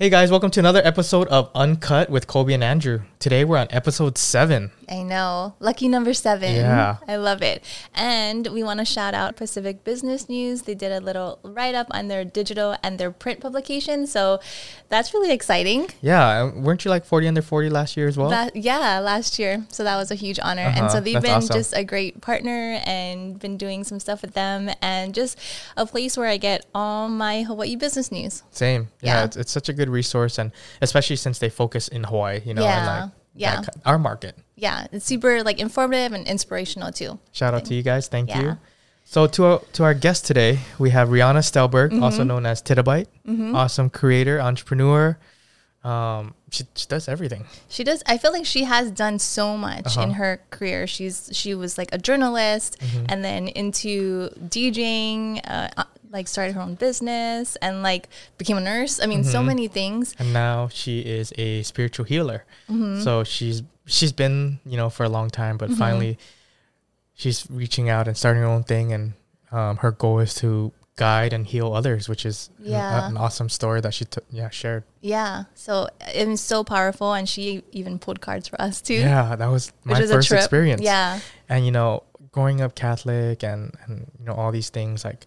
Hey guys, welcome to another episode of Uncut with Kolby and Andrew. Today we're on episode seven. I know. Lucky number seven. Yeah. I love it. And we want to shout out Pacific Business News. They did a little write up on their digital and their print publication. So that's really exciting. Yeah, uh, weren't you like 40 under 40 last year as well? That, yeah, last year. So that was a huge honor. Uh-huh. And so they've That's been awesome. just a great partner and been doing some stuff with them and just a place where I get all my Hawaii business news. Same. Yeah, Yeah. It's, it's such a good resource, and especially since they focus in Hawaii, you know, and Yeah. like Yeah. that our market. Yeah, it's super like informative and inspirational too. Shout out to you guys. Thank Yeah. you. So to our, to our guest today, we have Riana Stellburg, Mm-hmm. also known as Tittahbyte, awesome creator, entrepreneur. Um, she, she does everything. She does. I feel like she has done so much Uh-huh. in her career. She's she was like a journalist, Mm-hmm. and then into DJing. Uh, like started her own business and like became a nurse. I mean, Mm-hmm. so many things. and now she is a spiritual healer. Mm-hmm. So she's she's been you know for a long time, but finally she's reaching out and starting her own thing, and um, her goal is to guide and heal others, which is an- Yeah. an, awesome story that she took yeah shared. Yeah, so it was so powerful, and she even pulled cards for us too. Yeah, that was my was first experience. Yeah, and you know growing up catholic and and you know all these things like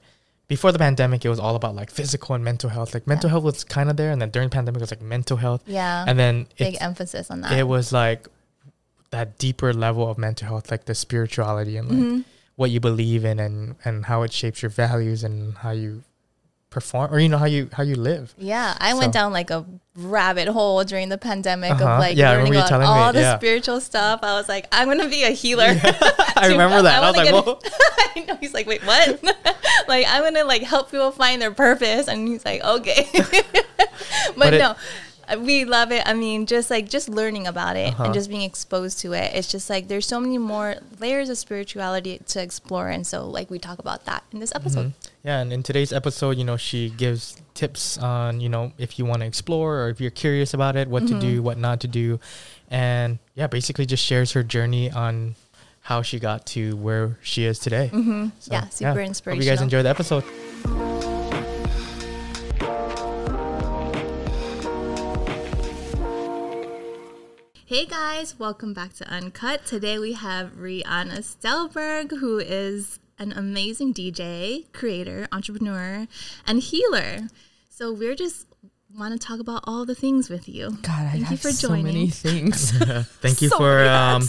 before the pandemic it was all about like physical and mental health like mental Yeah. health was kind of there and then during the pandemic it was like mental health yeah. and then Big emphasis on that. it was like that deeper level of mental health like the spirituality and like Mhm. what you believe in and and how it shapes your values and how you perform or you know how you how you live Yeah, I went down like a rabbit hole during the pandemic Uh-huh. of like Yeah, learning about telling me, all the yeah. spiritual stuff. I was like, I'm gonna be a healer. i remember that i, was like whoa I know. He's like, wait, what? like, I'm gonna like help people find their purpose, and he's like, okay. but, But it- no, we love it. I mean, just like just learning about it Uh-huh. and just being exposed to it. It's just like there's so many more layers of spirituality to explore, and so like we talk about that in this episode. Yeah, and in today's episode, you know, she gives tips on, you know, if you want to explore or if you're curious about it, what to do, what not to do. And yeah, basically just shares her journey on how she got to where she is today. Mm-hmm. So, yeah, super Hope you guys enjoy the episode. Hey guys, welcome back to Uncut. Today we have Riana Stellburg, who is an amazing DJ, creator, entrepreneur, and healer. So we're just want to talk about all the things with you. God, I Thank you have for so many things. Thank you So for um,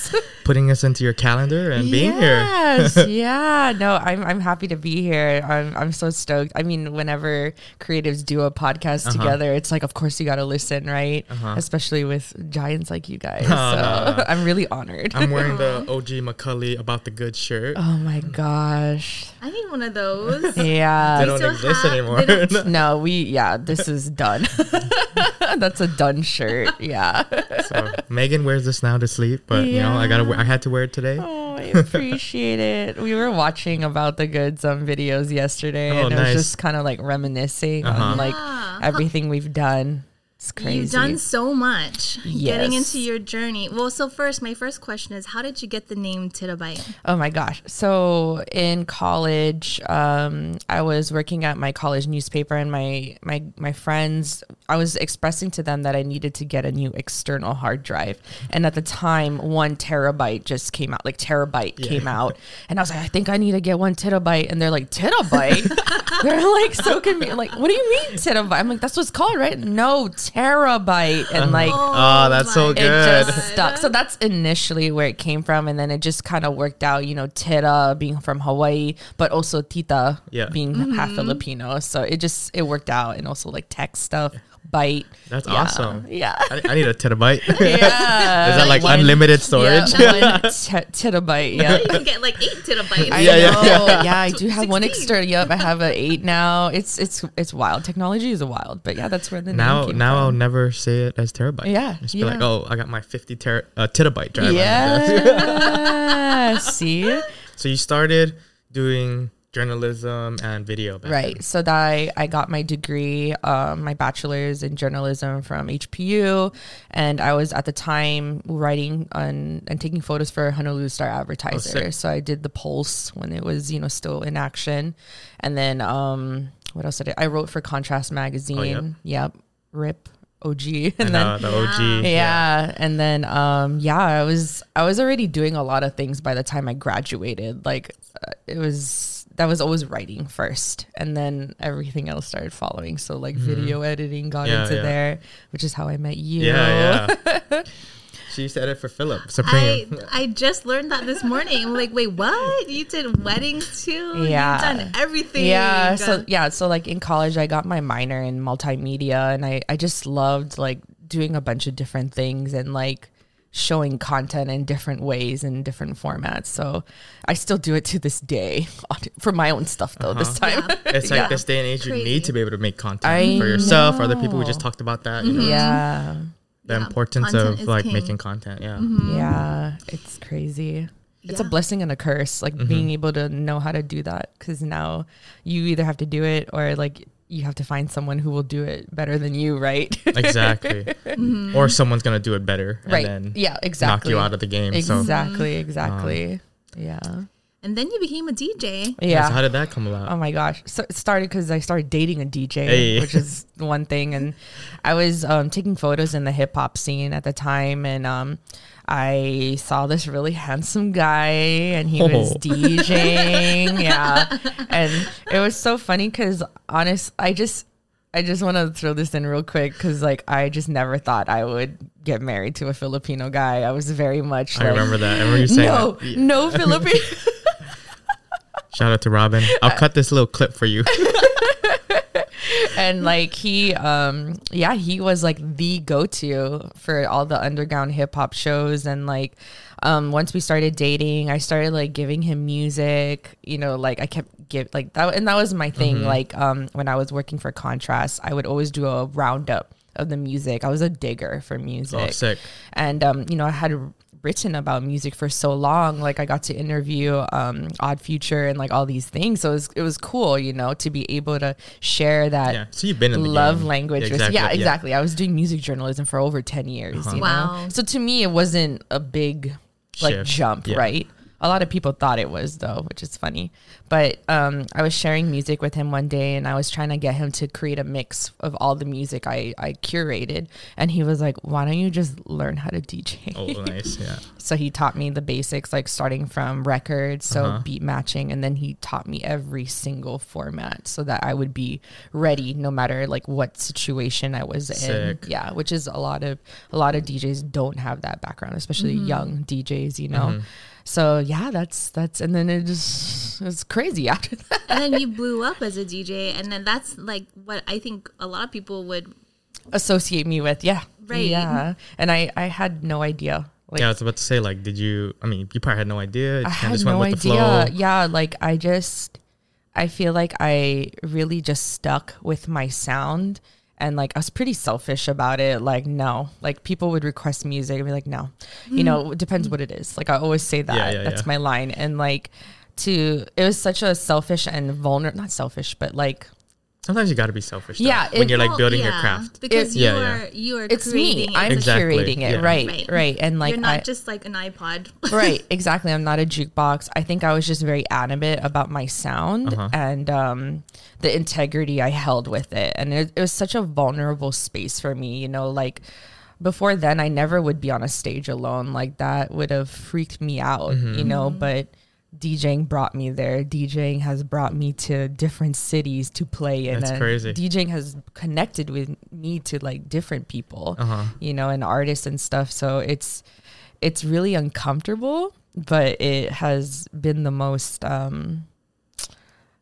putting us into your calendar and being here. yes, yeah. No, I'm I'm happy to be here. I'm I'm so stoked. I mean, whenever creatives do a podcast Uh-huh. together, it's like, of course, you got to listen, right? Uh-huh. Especially with giants like you guys. Aw. So I'm really honored. I'm wearing the OG McCully about the good shirt. oh my gosh. I need one of those. Yeah, they don't exist have- anymore. don't- No, we yeah, this is done. That's a done shirt. Yeah. so Megan wears this now to sleep, but you know, I gotta. Wear, I had to wear it today. Oh, I appreciate it. We were watching about the goods on videos yesterday, Oh, and it nice. was just kind of like reminiscing Uh-huh. on like Yeah. everything we've done. It's crazy. You've done so much getting into your journey. Well, so first, my first question is, how did you get the name Tittahbyte? Oh my gosh. So in college, um, I was working at my college newspaper and my, my, my friends, I was expressing to them that I needed to get a new external hard drive. And at the time, one terabyte just came out, like terabyte came out. And I was like, I think I need to get one terabyte. And they're like, terabyte? they're like so confused. Like, what do you mean terabyte? I'm like, that's what it's called, right? No, terabyte. Terabyte and uh-huh. like, Oh, ah, that's so good. it just stuck. So that's initially where it came from, and then it just kind of worked out. You know, Tita being from Hawaii, but also Tita Yeah. being half mm-hmm. Filipino. So it just it worked out, and also like tech stuff, bite. That's Yeah. awesome. Yeah. I, I need a terabyte. Yeah. Is that like One- unlimited storage? Yeah, one t- tittahbyte. Yeah. You can get like eight terabytes. I Yeah, yeah, know. yeah. Yeah, I do have one 16. extra. Yep, I have an eight now. It's it's it's wild. Technology is wild, but yeah, that's where the now, name came now I'll never say it as terabyte. Yeah, just be like, oh, I got my 50 ter- uh, terabyte drive. Yeah. See. So you started doing journalism and video. Back Right. So that I, I got my degree, um, my bachelor's in journalism from HPU, and I was at the time writing on and taking photos for Honolulu Star Advertiser. sick. so I did the Pulse when it was you know still in action, and then um, what else did I? I wrote for Contrast magazine. Oh, Yep. Rip. OG. I And know then the OG. yeah. and then um yeah, I was I was already doing a lot of things by the time I graduated. Like uh, it was that was always writing first, and then everything else started following. So like mm-hmm. video editing got. Yeah, into yeah. there, which is how I met you. Yeah, yeah. she used to edit for Philip I Supreme. I just learned that this morning. I'm like, wait, what? You did weddings too? Yeah. You've done everything. Yeah. So yeah. So like in college, I got my minor in multimedia, and I I just loved like doing a bunch of different things and like showing content in different ways and different formats. So I still do it to this day for my own stuff though. This uh-huh. time. Yeah. it's like Yeah. this day and age, you Crazy. need to be able to make content I for yourself or other people. We just talked about that. You know, yeah. the Yeah, importance content of like king. making content. Yeah. Mm-hmm. Yeah. It's crazy. It's a blessing and a curse, like being mm-hmm. able to know how to do that. Because now you either have to do it or like you have to find someone who will do it better than you, right? exactly. Mm-hmm. Or someone's gonna do it better and right. then Yeah. Exactly. knock you out of the game. So, Exactly. Mm-hmm. Exactly. Um, yeah. And then you became a DJ. yeah. Yeah. so how did that come about? Oh my gosh. So it started because I started dating a DJ, Hey. which is one thing. And I was um, taking photos in the hip hop scene at the time. And um, I saw this really handsome guy and he was Oh. DJing. yeah. And it was so funny because, honest, I just. I just want to throw this in real quick because, like, I just never thought I would get married to a Filipino guy. I was very much I like, remember that. I remember you saying no, that. no Filipino. Shout out to Robin. I'll cut this little clip for you. and like he um yeah he was like the go-to for all the underground hip-hop shows and like um once we started dating i started like giving him music you know like i kept give like that and that was my thing Mm-hmm. like um when i was working for contrast i would always do a roundup of the music i was a digger for music Oh, sick. and um, you know, I had written about music for so long. Like I got to interview um, Odd Future and like all these things. So it was it was cool, you know, to be able to share that Yeah. So you've been in love game. language. with- yeah, exactly. I was doing music journalism for over ten years. You know, Wow. so to me, it wasn't a big like Shift. jump, Yeah. right? A lot of people thought it was though, which is funny. But um, I was sharing music with him one day, and I was trying to get him to create a mix of all the music I, I curated, and he was like, "Why don't you just learn how to DJ?" Oh, nice. Yeah. So he taught me the basics, like starting from records, so Uh-huh. beat matching, and then he taught me every single format so that I would be ready no matter like what situation I was Sick. in. Yeah, which is a lot of a lot of DJs don't have that background, especially young DJs, you know. Mm-hmm. So yeah, that's that's and then it just it's crazy after that. And then you blew up as a DJ. And then that's like what I think a lot of people would. Associate me with yeah, Right. yeah, and I I had no idea. Like, yeah, I was about to say, like, did you? I mean, you probably had no idea. You I kinda had just no went with the idea. flow. Yeah, like I just, I feel like I really just stuck with my sound, and like I was pretty selfish about it. Like no, like people would request music and be like, no, you know, it depends what it is. Like I always say that. Yeah, yeah, That's yeah. my line, and like to it was such a selfish and vulnerable, not selfish, but like Sometimes you got to be selfish. though, Yeah, when you're like Well, building your craft. Because It- you Yeah, are yeah. you are it's creating me. it. I'm Exactly, curating it. yeah. Right, Right. right, and like You're not I, just like an iPod. right exactly i'm not a jukebox i think i was just very adamant about my sound Uh-huh. and um, the integrity i held with it and it, it was such a vulnerable space for me you know like before then i never would be on a stage alone like that would have freaked me out Mm-hmm. you know but DJing brought me there. DJing has brought me to different cities to play in. That's and crazy. DJing has connected with me to like different people, Uh-huh. you know, and artists and stuff. So it's it's really uncomfortable, but it has been the most um,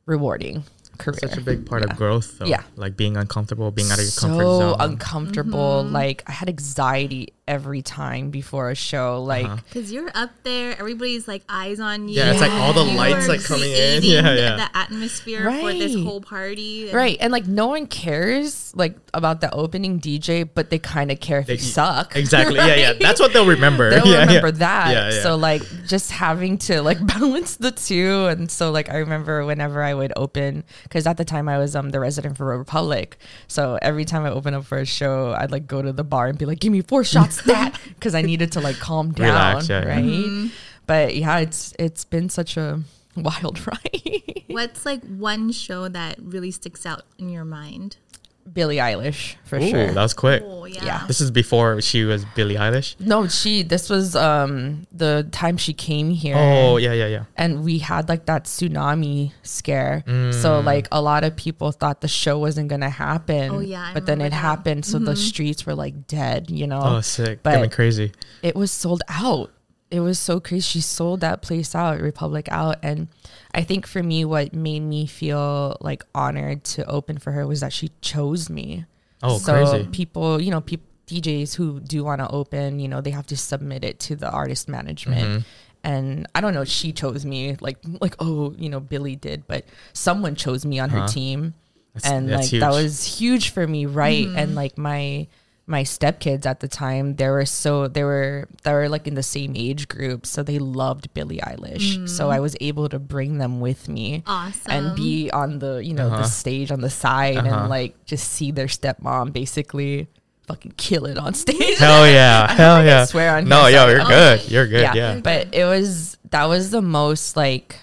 rewarding career. Such a big part Yeah. of growth, though. Yeah. Like being uncomfortable, being out of your so comfort zone. So uncomfortable. Like I had anxiety every time before a show. Like Uh-huh. Because you're up there, everybody's like eyes on you. Yeah, it's like all the You lights like coming in. creating Yeah, the- yeah. The atmosphere for this whole party. and- right, and like no one cares like about the opening DJ, but they kind of care if They- you suck. Exactly. Yeah, yeah. That's what they'll remember. They'll yeah, remember yeah. that. Yeah, yeah. So like just having to like balance the two, and so like I remember whenever I would open, because at the time I was um the resident for Republic, so every time I open up for a show, I'd like go to the bar and be like, "Give me four shots that," because I needed to like calm down, Relax, yeah, yeah. right? Mm-hmm. But yeah, it's it's been such a wild ride. What's like one show that really sticks out in your mind? Billie Eilish for Ooh, sure. that was quick. Oh yeah. Yeah. This is before she was Billie Eilish. no, she. This was um the time she came here. Oh yeah, yeah, yeah. and we had like that tsunami scare. So Mm. like a lot of people thought the show wasn't gonna happen. Oh, yeah, I but then it that. happened. So the streets were like dead. You know, Oh, sick. but- Got me crazy. it was sold out. It was so crazy. She sold that place out, Republic out, and I think for me, what made me feel like honored to open for her was that she chose me. Oh, so crazy. people, you know, people DJs who do want to open, you know, they have to submit it to the artist management. Mm-hmm. And I don't know, she chose me like like oh, you know, Billie did, but someone chose me on her Uh-huh. team. That's- and that's like that was huge for me, right? And like my my stepkids at the time, they were so they were they were like in the same age group, so they loved Billie Eilish. So I was able to bring them with me Awesome. and be on the you know Uh-huh. the stage on the side Uh-huh. and like just see their stepmom basically fucking kill it on stage. Hell yeah. Hell yeah. swear on No, yo, sorry. you're Oh, good. You're good. yeah. Yeah. But it was that was the most like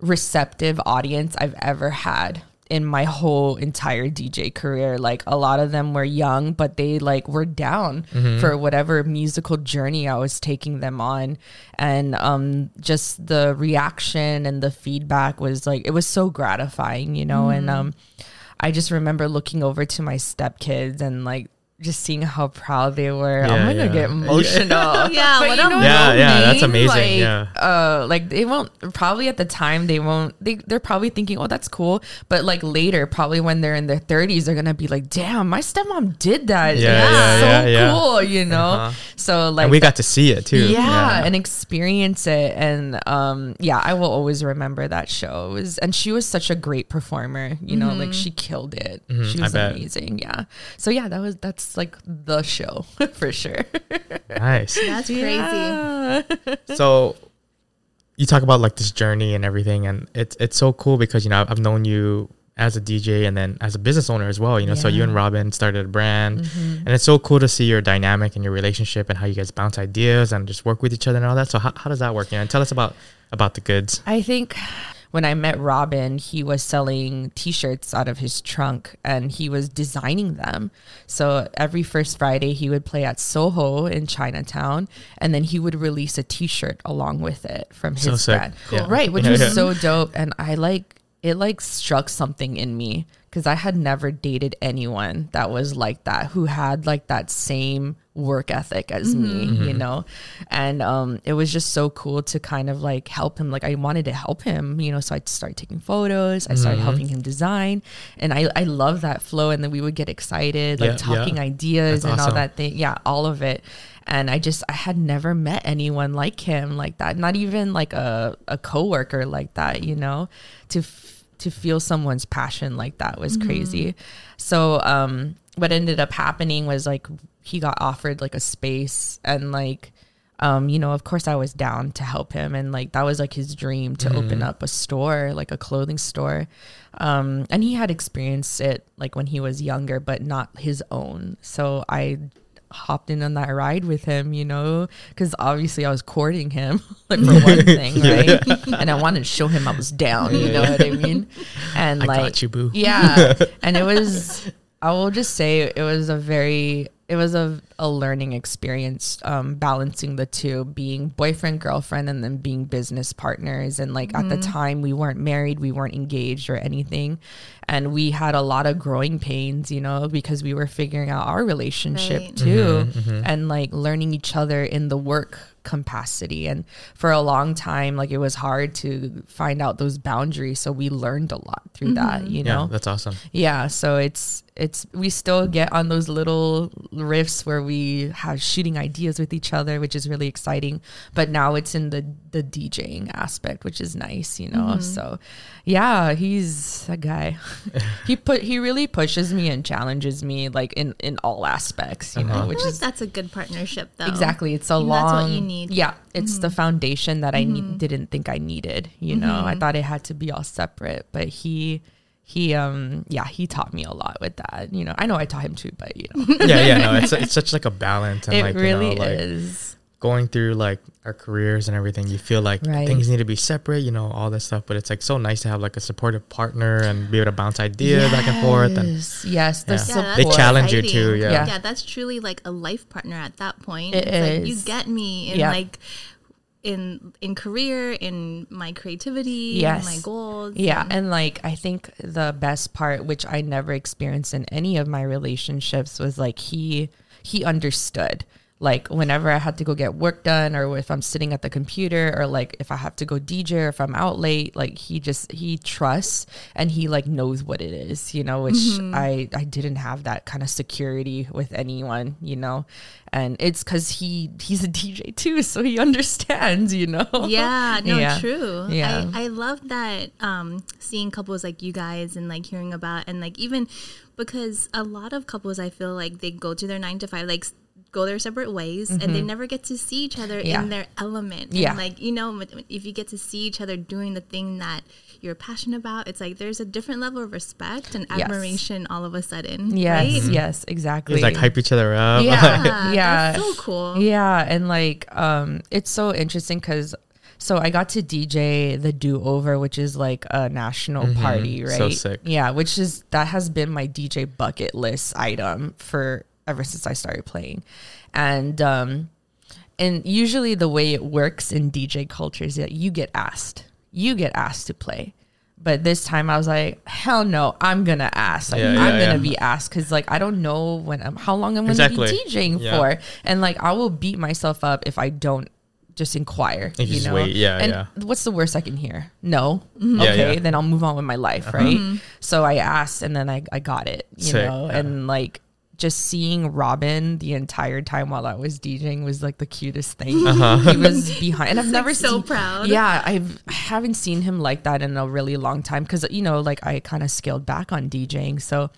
receptive audience I've ever had in my whole entire DJ career. Like a lot of them were young, but they like were down Mm-hmm. for whatever musical journey I was taking them on. And um just the reaction and the feedback was like it was so gratifying, you know, and um I just remember looking over to my stepkids and like just seeing how proud they were. Yeah, I'm gonna yeah. get emotional. Yeah, But what you know Yeah, what I yeah, that's amazing, Like, yeah. uh, like they won't probably at the time they won't they they're probably thinking, oh, that's cool. But like later, probably when they're in their 30s, they're gonna be like, damn, my stepmom did that. Yeah, That's yeah, so yeah, yeah. cool, you know. Uh-huh. So like and we got to see it too. yeah, and experience it and um yeah i will always remember that show it was and she was such a great performer you know like she killed it she Mm-hmm. I was amazing yeah so yeah that was that's like the show for sure nice. That's crazy. Yeah. so you talk about like this journey and everything and it's it's so cool because you know I've known you as a DJ and then as a business owner as well you know so you and Robin started a brand mm-hmm. and it's so cool to see your dynamic and your relationship and how you guys bounce ideas and just work with each other and all that so how, how does that work you know and tell us about about the goods I think when I met Robin, he was selling t-shirts out of his trunk and he was designing them. So every first Friday he would play at Soho in Chinatown and then he would release a t-shirt along with it from his sick. brand. Cool. Right, which Yeah, was yeah. so dope and I like it like struck something in me because I had never dated anyone that was like that who had like that same work ethic as me, Mm-hmm. you know. And um it was just so cool to kind of like help him like I wanted to help him, you know, so I started taking photos, I Mm-hmm. started helping him design and I I love that flow and then we would get excited like Yeah, talking yeah. ideas That's and all that thing. Yeah, all of it. And I just I had never met anyone like him like that. Not even like a a coworker like that, you know. To f- to feel someone's passion like that was crazy. So um what ended up happening was like he got offered like a space and like um you know of course I was down to help him and like that was like his dream to open up a store like a clothing store. Um and he had experienced it like when he was younger but not his own. So I hopped in on that ride with him you know because obviously I was courting him like for one thing right? And I wanted to show him I was down you know what I mean? And I like you boo. yeah. and it was I will just say it was a very it was a, a learning experience um balancing the two being boyfriend girlfriend and then being business partners. And like at the time we weren't married we weren't engaged or anything. And we had a lot of growing pains you know because we were figuring out our relationship Right. too Mm-hmm, and like learning each other in the work capacity. And for a long time like it was hard to find out those boundaries. So we learned a lot through that you yeah know that's awesome. Yeah so it's it's we still get on those little riffs where we have shooting ideas with each other which is really exciting but now it's in the the djing aspect which is nice you know so yeah he's a guy he put he really pushes me and challenges me like in in all aspects you Uh-huh. know I which feel like is that's a good partnership, though. Exactly. It's a And long. that's what you need. Mm-hmm. Yeah, it's the foundation that I need, didn't think I needed. You know, I thought it had to be all separate, but he, he, um, yeah, he taught me a lot with that. You know, I know I taught him too, but you know, yeah yeah no it's it's such like a balance and it like really you know, like is. going through like our careers and everything, you feel like Right. things need to be separate, you know, all this stuff. But it's like so nice to have like a supportive partner and be able to bounce ideas back and forth. And Yes, yes, the Yeah. Yeah, support. They challenge you too, yeah. Yeah. yeah, that's truly like a life partner at that point. It it's like you get me in Yeah. like in in career, in my creativity, Yes. in my goals. Yeah, and- and like I think the best part, which I never experienced in any of my relationships, was like he he understood. Like whenever I had to go get work done, or if I'm sitting at the computer, or like if I have to go DJ, or if I'm out late, like he just he trusts and he like knows what it is, you know. Which Mm-hmm. I I didn't have that kind of security with anyone, you know. And it's because he he's a DJ too, so he understands, you know. yeah no Yeah. true Yeah. I, I love that um seeing couples like you guys and like hearing about and like even because a lot of couples i feel like they go to their nine to five like go their separate ways and they never get to see each other Mm-hmm. Yeah. in their element Yeah. and like you know if you get to see each other doing the thing that you're passionate about it's like there's a different level of respect and Yes. admiration all of a sudden Yes, right? yes, exactly. it's like hype each other up. Yeah. yeah, Yeah. that's so cool Yeah, and like um it's so interesting cuz so I got to DJ the Do Over, which is like a national party, right? So sick. Yeah, which is that has been my DJ bucket list item for ever since I started playing. And um and usually the way it works in DJ culture is that you get asked. You get asked to play. But this time I was like, hell no, I'm gonna ask. Like, Yeah, I'm gonna yeah. be asked because like I don't know when I'm how long I'm gonna Exactly. be DJing Yeah. for. And like I will beat myself up if I don't just inquire. You you just know? wait, yeah, and yeah. what's the worst I can hear? No. Mm-hmm. Yeah, Okay, yeah. then I'll move on with my life, uh-huh. right? So I asked and then I, I got it, you Sick, know, yeah. and like just seeing Robin the entire time while I was DJing was like the cutest thing. Uh-huh. He was behind, and I've like, never so seen, proud. Yeah, I've I haven't seen him like that in a really long time because you know, like I kind of scaled back on DJing. So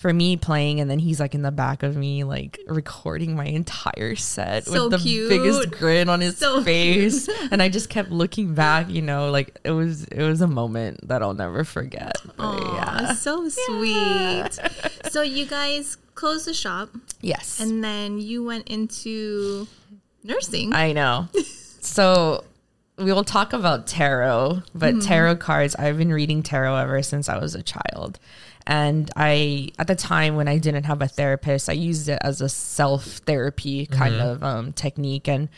for me playing, and then he's like in the back of me, like recording my entire set So with the cute. biggest grin on his So face, and I just kept looking back. You know, like it was it was a moment that I'll never forget. But Aw, yeah. so sweet. so you guys closed the shop Yes. and then you went into nursing. I know. so we will talk about tarot, but mm-hmm. tarot cards, I've been reading tarot ever since I was a child. And I, at the time when I didn't have a therapist, I used it as a self therapy kind of um, technique. And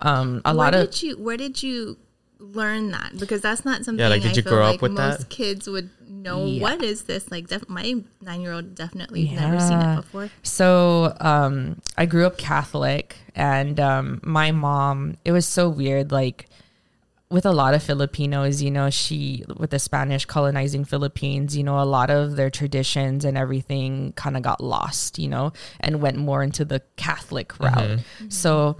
um, a where lot of, did you where did you learn that? Because that's not something yeah, like, did I you feel grow up like with most that? kids would know Yeah. what is this? Like def- my nine year old definitely never seen it before. So um, I grew up Catholic, and um, my mom. It was so weird. Like with a lot of Filipinos, you know, she with the Spanish colonizing Philippines, you know, a lot of their traditions and everything kind of got lost, you know, and went more into the Catholic route. Mm-hmm. So.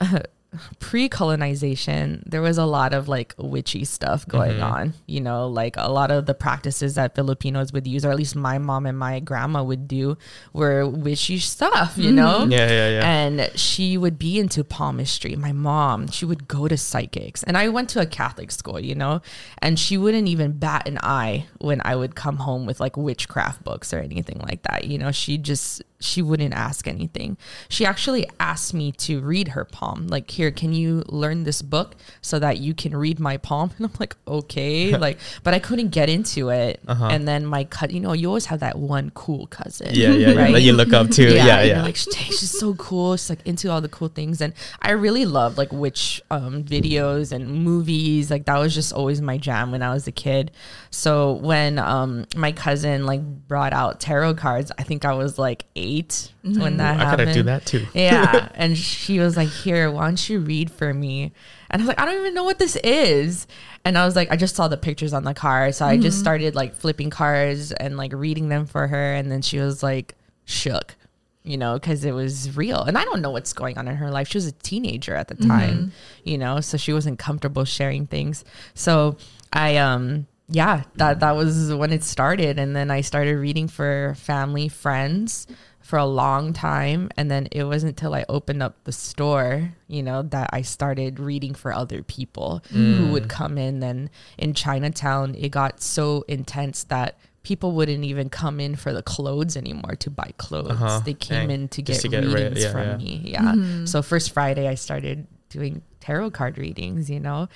pre-colonization there was a lot of like witchy stuff going mm-hmm. on you know like a lot of the practices that filipinos would use or at least my mom and my grandma would do were witchy stuff you know? Mm-hmm. Yeah, yeah, yeah. and she would be into palmistry my mom she would go to psychics and i went to a catholic school you know? And she wouldn't even bat an eye when i would come home with like witchcraft books or anything like that you know? She just she wouldn't ask anything she actually asked me to read her palm like here can you learn this book so that you can read my palm and i'm like okay like but i couldn't get into it and then my cut you know you always have that one cool cousin Uh-huh. yeah, yeah, yeah. right? That you look up to. Yeah, and yeah. like, "Dang, she's so cool. She's like into all the cool things. And I really love like witch um, videos and movies. Like that was just always my jam when I was a kid. So when um, my cousin like brought out tarot cards, I think I was like 8 mm-hmm. when that I happened. gotta do that too. Yeah. and she was like, Here, why don't you read for me? And I was like, I don't even know what this is. And I was like, I just saw the pictures on the car. So I just mm-hmm. started like flipping cards and like reading them for her. And then she was like, shook, you know, because it was real. And I don't know what's going on in her life. She was a teenager at the mm-hmm. time, you know, so she wasn't comfortable sharing things. So I, um, yeah, that that was when it started, and then I started reading for family, friends for a long time, and then it wasn't until I opened up the store, you know, that I started reading for other people who would come in. And in Chinatown, it got so intense that people wouldn't even come in for the clothes anymore to buy clothes. Uh-huh. They came Dang. in to get, to get rid- readings yeah, from yeah. me. Yeah. So first Friday I started doing tarot card readings, you know.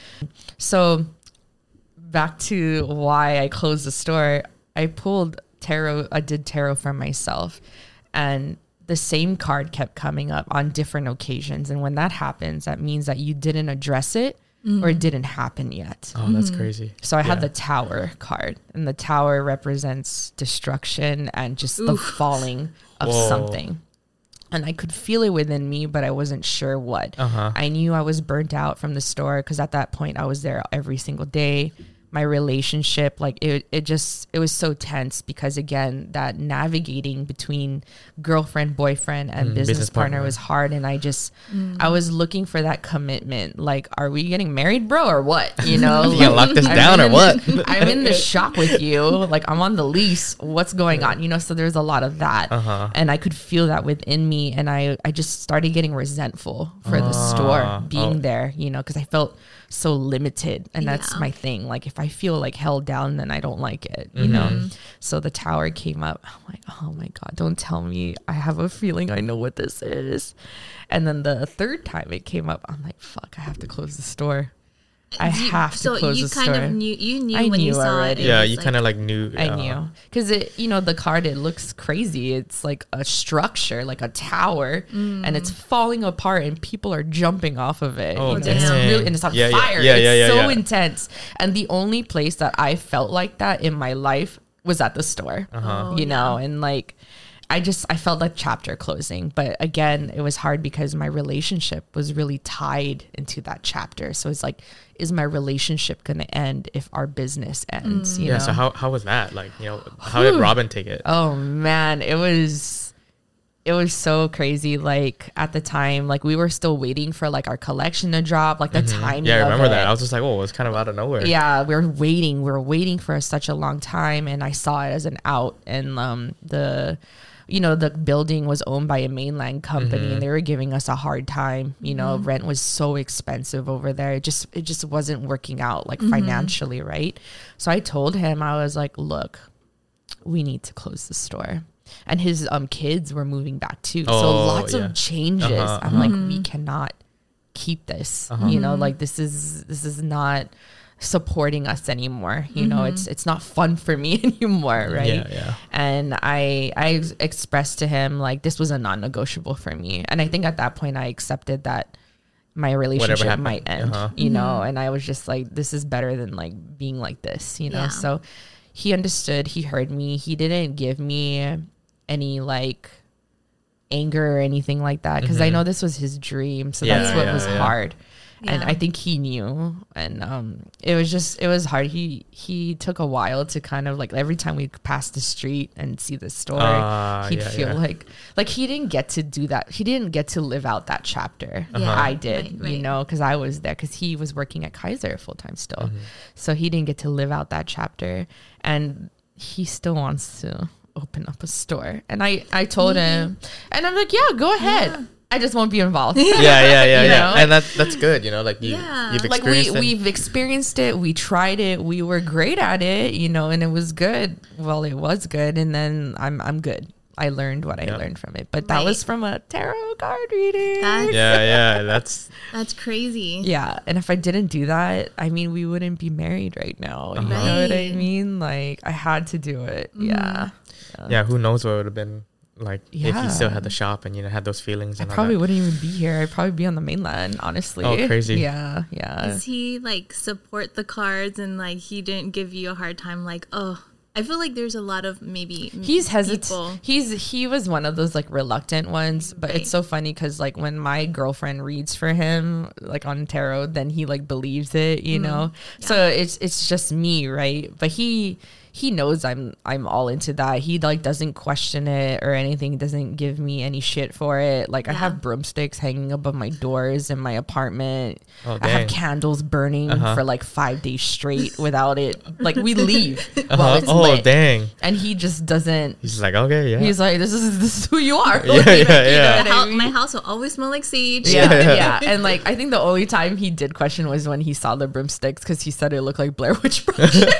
So back to why I closed the store, I pulled tarot, I did tarot for myself, and the same card kept coming up on different occasions. And when that happens, that means that you didn't address it or it didn't happen yet. Oh, that's crazy. So I had the tower card, and the tower represents destruction and just the falling of Whoa. something. And I could feel it within me, but I wasn't sure what. Uh-huh. I knew I was burnt out from the store because at that point I was there every single day. My relationship, like it, it just, it was so tense because again, that navigating between girlfriend, boyfriend, and Mm, business, business partner, partner. was hard. And I just, I was looking for that commitment. Like, are we getting married, bro, or what? You know, You gonna lock this I'm down or in what? the- I'm in the shop with you. Like I'm on the lease. What's going on? You know, so there's a lot of that. Uh-huh. And I could feel that within me. And I, I just started getting resentful for the Ah, store being oh. there, you know, because I felt so limited. And that's my thing. Like if I feel like held down, then I don't like it, you know? Mm-hmm. So the tower came up. I'm like, oh my God, don't tell me. I have a feeling I know what this is. And then the third time it came up, I'm like, fuck, I have to close the store. I You- have to so close you the kind store. of knew you knew I when you saw already. it. it Yeah, was you like- kind of like knew. I uh, knew because it, you know, the card it looks crazy. It's like a structure, like a tower, and it's falling apart, and people are jumping off of it. Oh, you know, it's really and it's on Yeah, yeah, fire. yeah, it's yeah, yeah, so yeah. intense. And the only place that I felt like that in my life was at the store. Uh-huh. You know, and like. I just I felt like chapter closing, but again, it was hard because my relationship was really tied into that chapter. So it's like, is my relationship going to end if our business ends? You Yeah. know? So how how was that? Like, you know, how did Robin take it? Oh man, it was it was so crazy. Like at the time, like we were still waiting for like our collection to drop, like the timing. Mm-hmm. yeah, I remember that. I was just like, oh, it was kind of out of nowhere. Yeah, we were waiting. We were waiting for such a long time, and I saw it as an out. And um, the, you know, the building was owned by a mainland company, Mm-hmm. and they were giving us a hard time. You know, rent was so expensive over there. It just, it just wasn't working out like financially, right? So I told him, I was like, look, we need to close the store. And his um kids were moving back too. so Oh, lots yeah. of changes. Uh-huh, I'm like, we cannot keep this. You know, like this is this is not supporting us anymore. You know, it's it's not fun for me anymore, right? Yeah, yeah. And I I ex- expressed to him like this was a non-negotiable for me. And I think at that point I accepted that my relationship might end, Uh-huh. you know, and I was just like this is better than like being like this, you know. Yeah. So he understood, he heard me. He didn't give me any like anger or anything like that because I know this was his dream. So that's Mm-hmm. Yeah, what yeah, was yeah. And I think he knew, and um, it was just it was hard. He he took a while to kind of like every time we pass the street and see the store, Ah, he'd yeah, feel yeah. like like he didn't get to do that. He didn't get to live out that chapter. Yeah, I did, right, you know, because I was there because he was working at Kaiser full time still, Mm-hmm. so he didn't get to live out that chapter, and he still wants to open up a store. And I I told him, and I'm like, yeah, go ahead. I just won't be involved. Yeah, yeah, yeah, You yeah. And that's that's good. You know, like you Yeah. you've like we experienced it. we've experienced it we tried it we were great at it you know and it was good well it was good and then i'm i'm good i learned what i learned from it but that was from a tarot card reading That's yeah, yeah. That's that's crazy. yeah and if i didn't do that i mean we wouldn't be married right now you know what i mean like i had to do it mm-hmm. yeah yeah. Who knows what would have been like if you still had the shop and you know had those feelings i and all probably that. wouldn't even be here. I'd probably be on the mainland honestly. Oh, crazy. yeah yeah. Does he like support the cards and like he didn't give you a hard time? Like, oh, I feel like there's a lot of maybe he's hesitant. he's he was one of those like reluctant ones but Right. it's so funny because like when my girlfriend reads for him like on tarot then he like believes it you mm-hmm. know? So it's it's just me right? But he he knows i'm i'm all into that he like doesn't question it or anything doesn't give me any shit for it like i have broomsticks hanging above my doors in my apartment Oh, i have candles burning Uh-huh. for like five days straight without it like we leave Uh-huh. while it's oh lit dang. and he just doesn't He's like okay, yeah. He's like, this is this is who you are. Yeah, Like, yeah, you know yeah. what I mean? my house will always smell like sage. yeah, Yeah. yeah, And like, I think the only time he did question was when he saw the broomsticks because he said it looked like Blair Witch Project.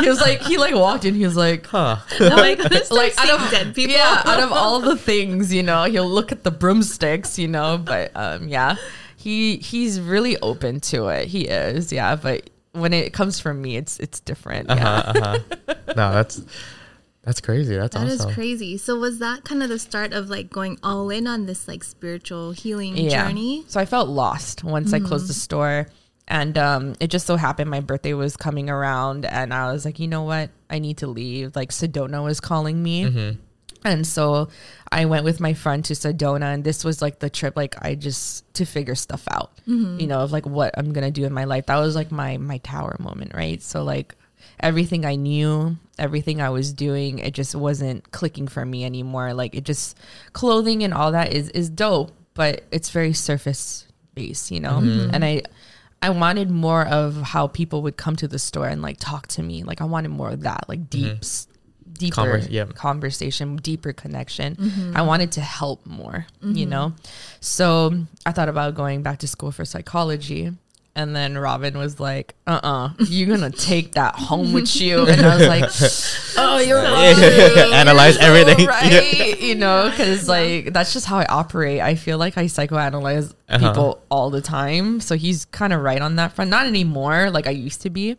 He was like, he like walked in. He was like, Huh. I'm like, like like out of dead people. Yeah, out of all the things, you know, he'll look at the broomsticks, you know. But um, yeah, he he's really open to it. He is, yeah. But when it comes from me, it's it's different. Yeah. Uh-huh, uh-huh. no, that's that's crazy. That's That is awesome. crazy. So was that kind of the start of like going all in on this like spiritual healing journey? So I felt lost once I closed the store. And um, it just so happened my birthday was coming around, and I was like, you know what? I need to leave. Like, Sedona was calling me. Mm-hmm. And so I went with my friend to Sedona, and this was like the trip, like, I just to figure stuff out, mm-hmm. you know, of like what I'm gonna do in my life. That was like my my tower moment, right? So, like, everything I knew, everything I was doing, it just wasn't clicking for me anymore. Like it just clothing and all that is is dope, but it's very surface based, you know. Mm-hmm. And I I wanted more of how people would come to the store and like talk to me. Like I wanted more of that, like deep mm-hmm. s- deeper Convers- yeah. conversation, deeper connection. Mm-hmm. I wanted to help more, you mm-hmm. know? So I thought about going back to school for psychology. And then Robin was like, uh uh-uh, uh, you to take that home with you. And I was like, oh, you're right. Analyze You're everything. Right. You know, because like that's just how I operate. I feel like I psychoanalyze Uh-huh. people all the time. So he's kind of right on that front. Not anymore, like I used to be.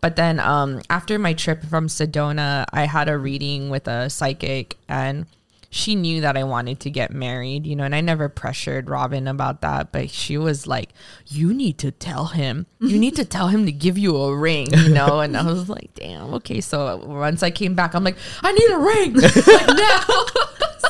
But then um, after my trip from Sedona, I had a reading with a psychic and she knew that I wanted to get married, you know, and I never pressured Robin about that, but she was like, You need to tell him. You need to tell him to give you a ring, you know? And I was like, Damn, okay. So once I came back, I'm like, I need a ring. like now.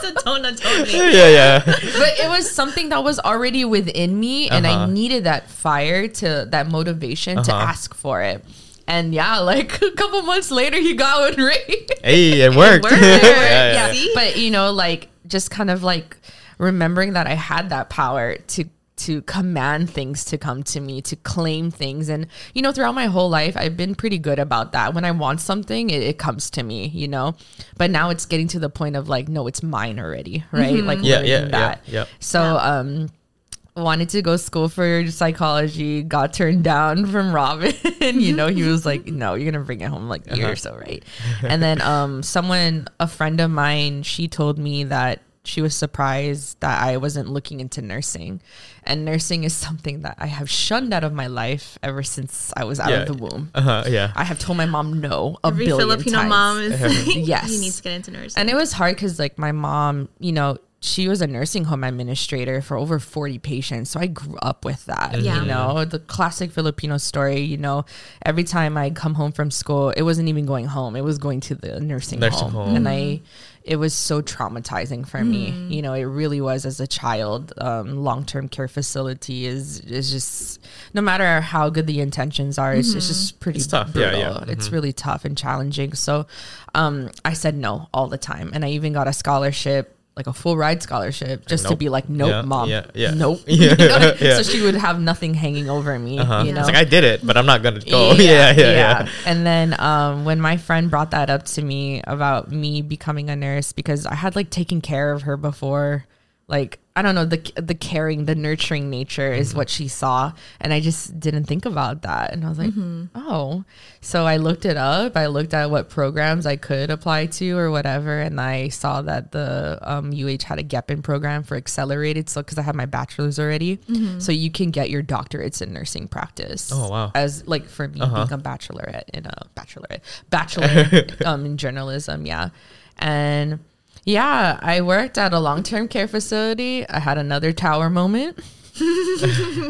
Sedona told me. yeah, yeah. but it was something that was already within me and I Uh-huh. needed that fire to that motivation to Uh-huh. ask for it. And yeah, like a couple months later, he got one ring. Hey, it worked. worked. yeah, Yeah. yeah. But you know, like just kind of like remembering that I had that power to to command things to come to me, to claim things. And you know, throughout my whole life, I've been pretty good about that. When I want something, it, it comes to me, you know. But now it's getting to the point of like, no, it's mine already, right? Like Yeah, learning yeah, yeah, that. yeah. So um wanted to go school for psychology, got turned down from Robin. you know, he was like, No, you're gonna bring it home. I'm like, you're so right. And then um someone, a friend of mine, she told me that she was surprised that I wasn't looking into nursing. And nursing is something that I have shunned out of my life ever since I was out Yeah. of the womb. Uh-huh, yeah. I have told my mom no a Every billion Filipino times. mom is like, Yes. you need to get into nursing. And it was hard because, like, my mom, you know, she was a nursing home administrator for over 40 patients. So I grew up with that. Yeah. You know, the classic Filipino story, you know, every time I come home from school, it wasn't even going home, it was going to the nursing, Nursing home. home. And I, it was so traumatizing for me. Mm. You know, it really was as a child. Um, Long term care facility is, is just, no matter how good the intentions are, it's, it's just pretty It's tough. brutal. Yeah, yeah. It's really tough and challenging. So um, I said no all the time. And I even got a scholarship, like a full ride scholarship, just to be like, nope, Yeah, mom. yeah, yeah. Nope. You know? So she would have nothing hanging over me. Uh-huh. You know? It's like I did it, but I'm not gonna go. Yeah, yeah, yeah. And then um, when my friend brought that up to me about me becoming a nurse, because I had like taken care of her before, like I don't know the the caring, the nurturing nature Mm-hmm. is what she saw, and I just didn't think about that, and I was like, oh. So I looked it up. I looked at what programs I could apply to or whatever, and I saw that the um, UH had a GEPN program for accelerated. So because I have my bachelor's already, so you can get your doctorates in nursing practice. Oh, wow. As like for me Uh-huh. being a bachelorette in a bachelorette bachelor um in journalism, yeah. And yeah, I worked at a long term care facility. I had another tower moment.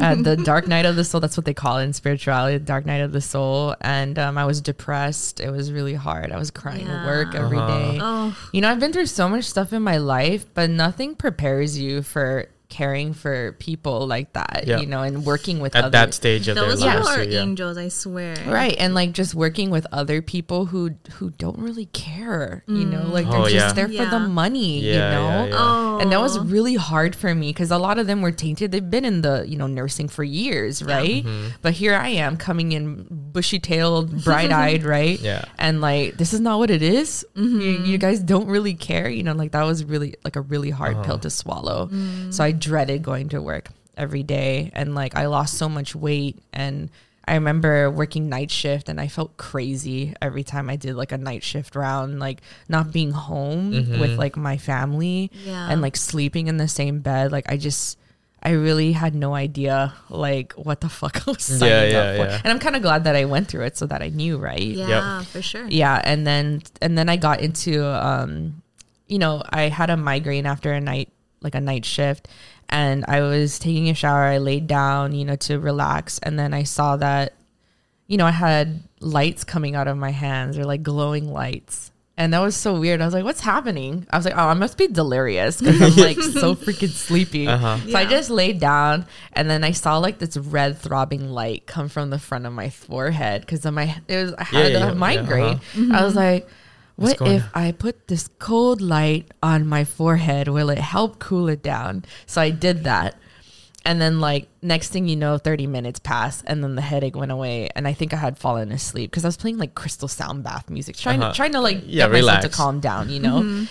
at the dark night of the soul that's what they call it in spirituality the dark night of the soul and um, i was depressed it was really hard i was crying at work Yeah. every Uh-huh. day oh, you know i've been through so much stuff in my life but nothing prepares you for caring for people like that Yeah. you know and working with At other that stage of those their people lives. are yeah. angels, I swear. right and like just working with other people who who don't really care you know like they're Oh, just yeah. there for the money Yeah, you know yeah, yeah. Oh, and that was really hard for me because a lot of them were tainted they've been in the you know nursing for years right Mm-hmm. but here i am coming in bushy-tailed bright-eyed right Yeah. and like this is not what it is. You, you guys don't really care you know like that was really like a really hard Uh-huh. pill to swallow so i dreaded going to work every day and like i lost so much weight and I remember working night shift and I felt crazy every time I did like a night shift round, like not being home Mhm. with like my family Yeah. and like sleeping in the same bed. Like I just, I really had no idea like what the fuck I was Yeah, signing yeah, up for. yeah. And I'm kind of glad that I went through it so that I knew, right? yeah, for sure. yeah and then and then i got into um you know i had a migraine after a night like a night shift and i was taking a shower i laid down you know to relax and then i saw that you know i had lights coming out of my hands or like glowing lights and that was so weird. I was like, "What's happening?" I was like, "Oh, I must be delirious because I'm like so freaking sleepy." Uh-huh. So I just laid down, and then I saw like this red throbbing light come from the front of my forehead because my it was I had Yeah, a yeah, yeah, migraine. uh-huh. I was like, What's what going if I put this cold light on my forehead? Will it help cool it down? So I did that. And then like next thing you know, 30 minutes passed and then the headache went away. And I think I had fallen asleep because I was playing like crystal sound bath music, trying Uh-huh. to trying to like Yeah, get myself to calm down, you know? Mm-hmm.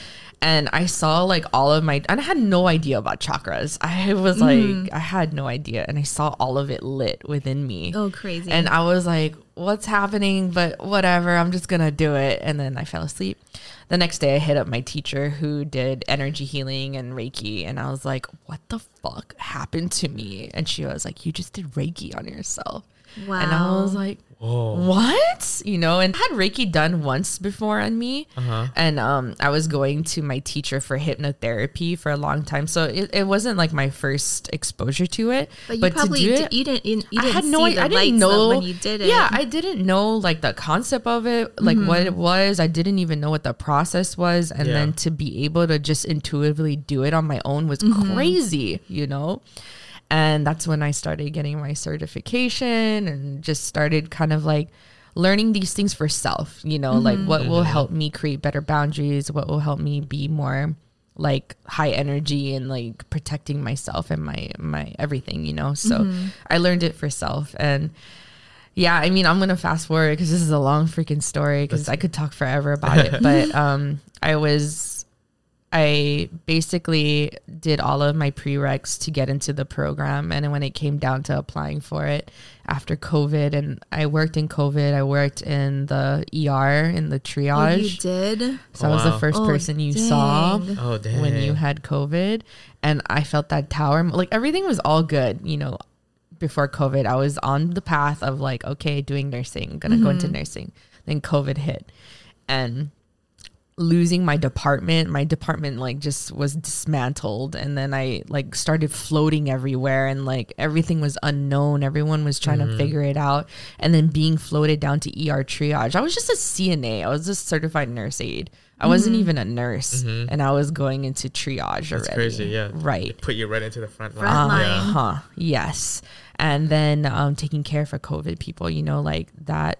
And I saw like all of my and I had no idea about chakras. I was like I had no idea. And I saw all of it lit within me. Oh, crazy. And I was like, what's happening? But whatever, I'm just going to do it. And then I fell asleep. The next day, I hit up my teacher who did energy healing and Reiki. And I was like, what the fuck happened to me? And she was like, you just did Reiki on yourself. wow. And I was like, Whoa. what? You know, and I had Reiki done once before on me. Uh-huh. And um, I was going to my teacher for hypnotherapy for a long time. So it, it wasn't like my first exposure to it. but you to probably do di- it- you didn't you, you I didn't had no see idea. the I didn't know when you did it. Yeah, I didn't know like the concept of it, like what Mm-hmm. it was. I didn't even know what the process was, and Yeah. then to be able to just intuitively do it on my own was Mm-hmm. crazy, you know. And that's when I started getting my certification and just started kind of like learning these things for self, you know, like mm-hmm. what will mm-hmm. help me create better boundaries, what will help me be more like high energy and like protecting myself and my my everything, you know. So mm-hmm. I learned it for self and yeah, I mean, I'm gonna fast forward because this is a long freaking story because I could talk forever about it. But um, I was, I basically did all of my prereqs to get into the program, and when it came down to applying for it after COVID, and I worked in COVID, I worked in the ER in the Oh, triage. you did. so I was the first Oh, person you saw. Oh, dang. when you had COVID, and I felt that tower. Like everything was all good, you know. Before COVID, I was on the path of like, okay, doing nursing, gonna go into nursing. Then COVID hit, and losing my department, my department like just was dismantled, and then I like started floating everywhere, and like everything was unknown. Everyone was trying to figure it out, and then being floated down to ER triage. I was just a CNA. I was a certified nurse aide. I wasn't even a nurse, and I was going into triage That's already. crazy. Yeah. Right. They put you right into the front line. Front line. Yeah. Uh huh. Yes. And then um, taking care for COVID people, you know, like that.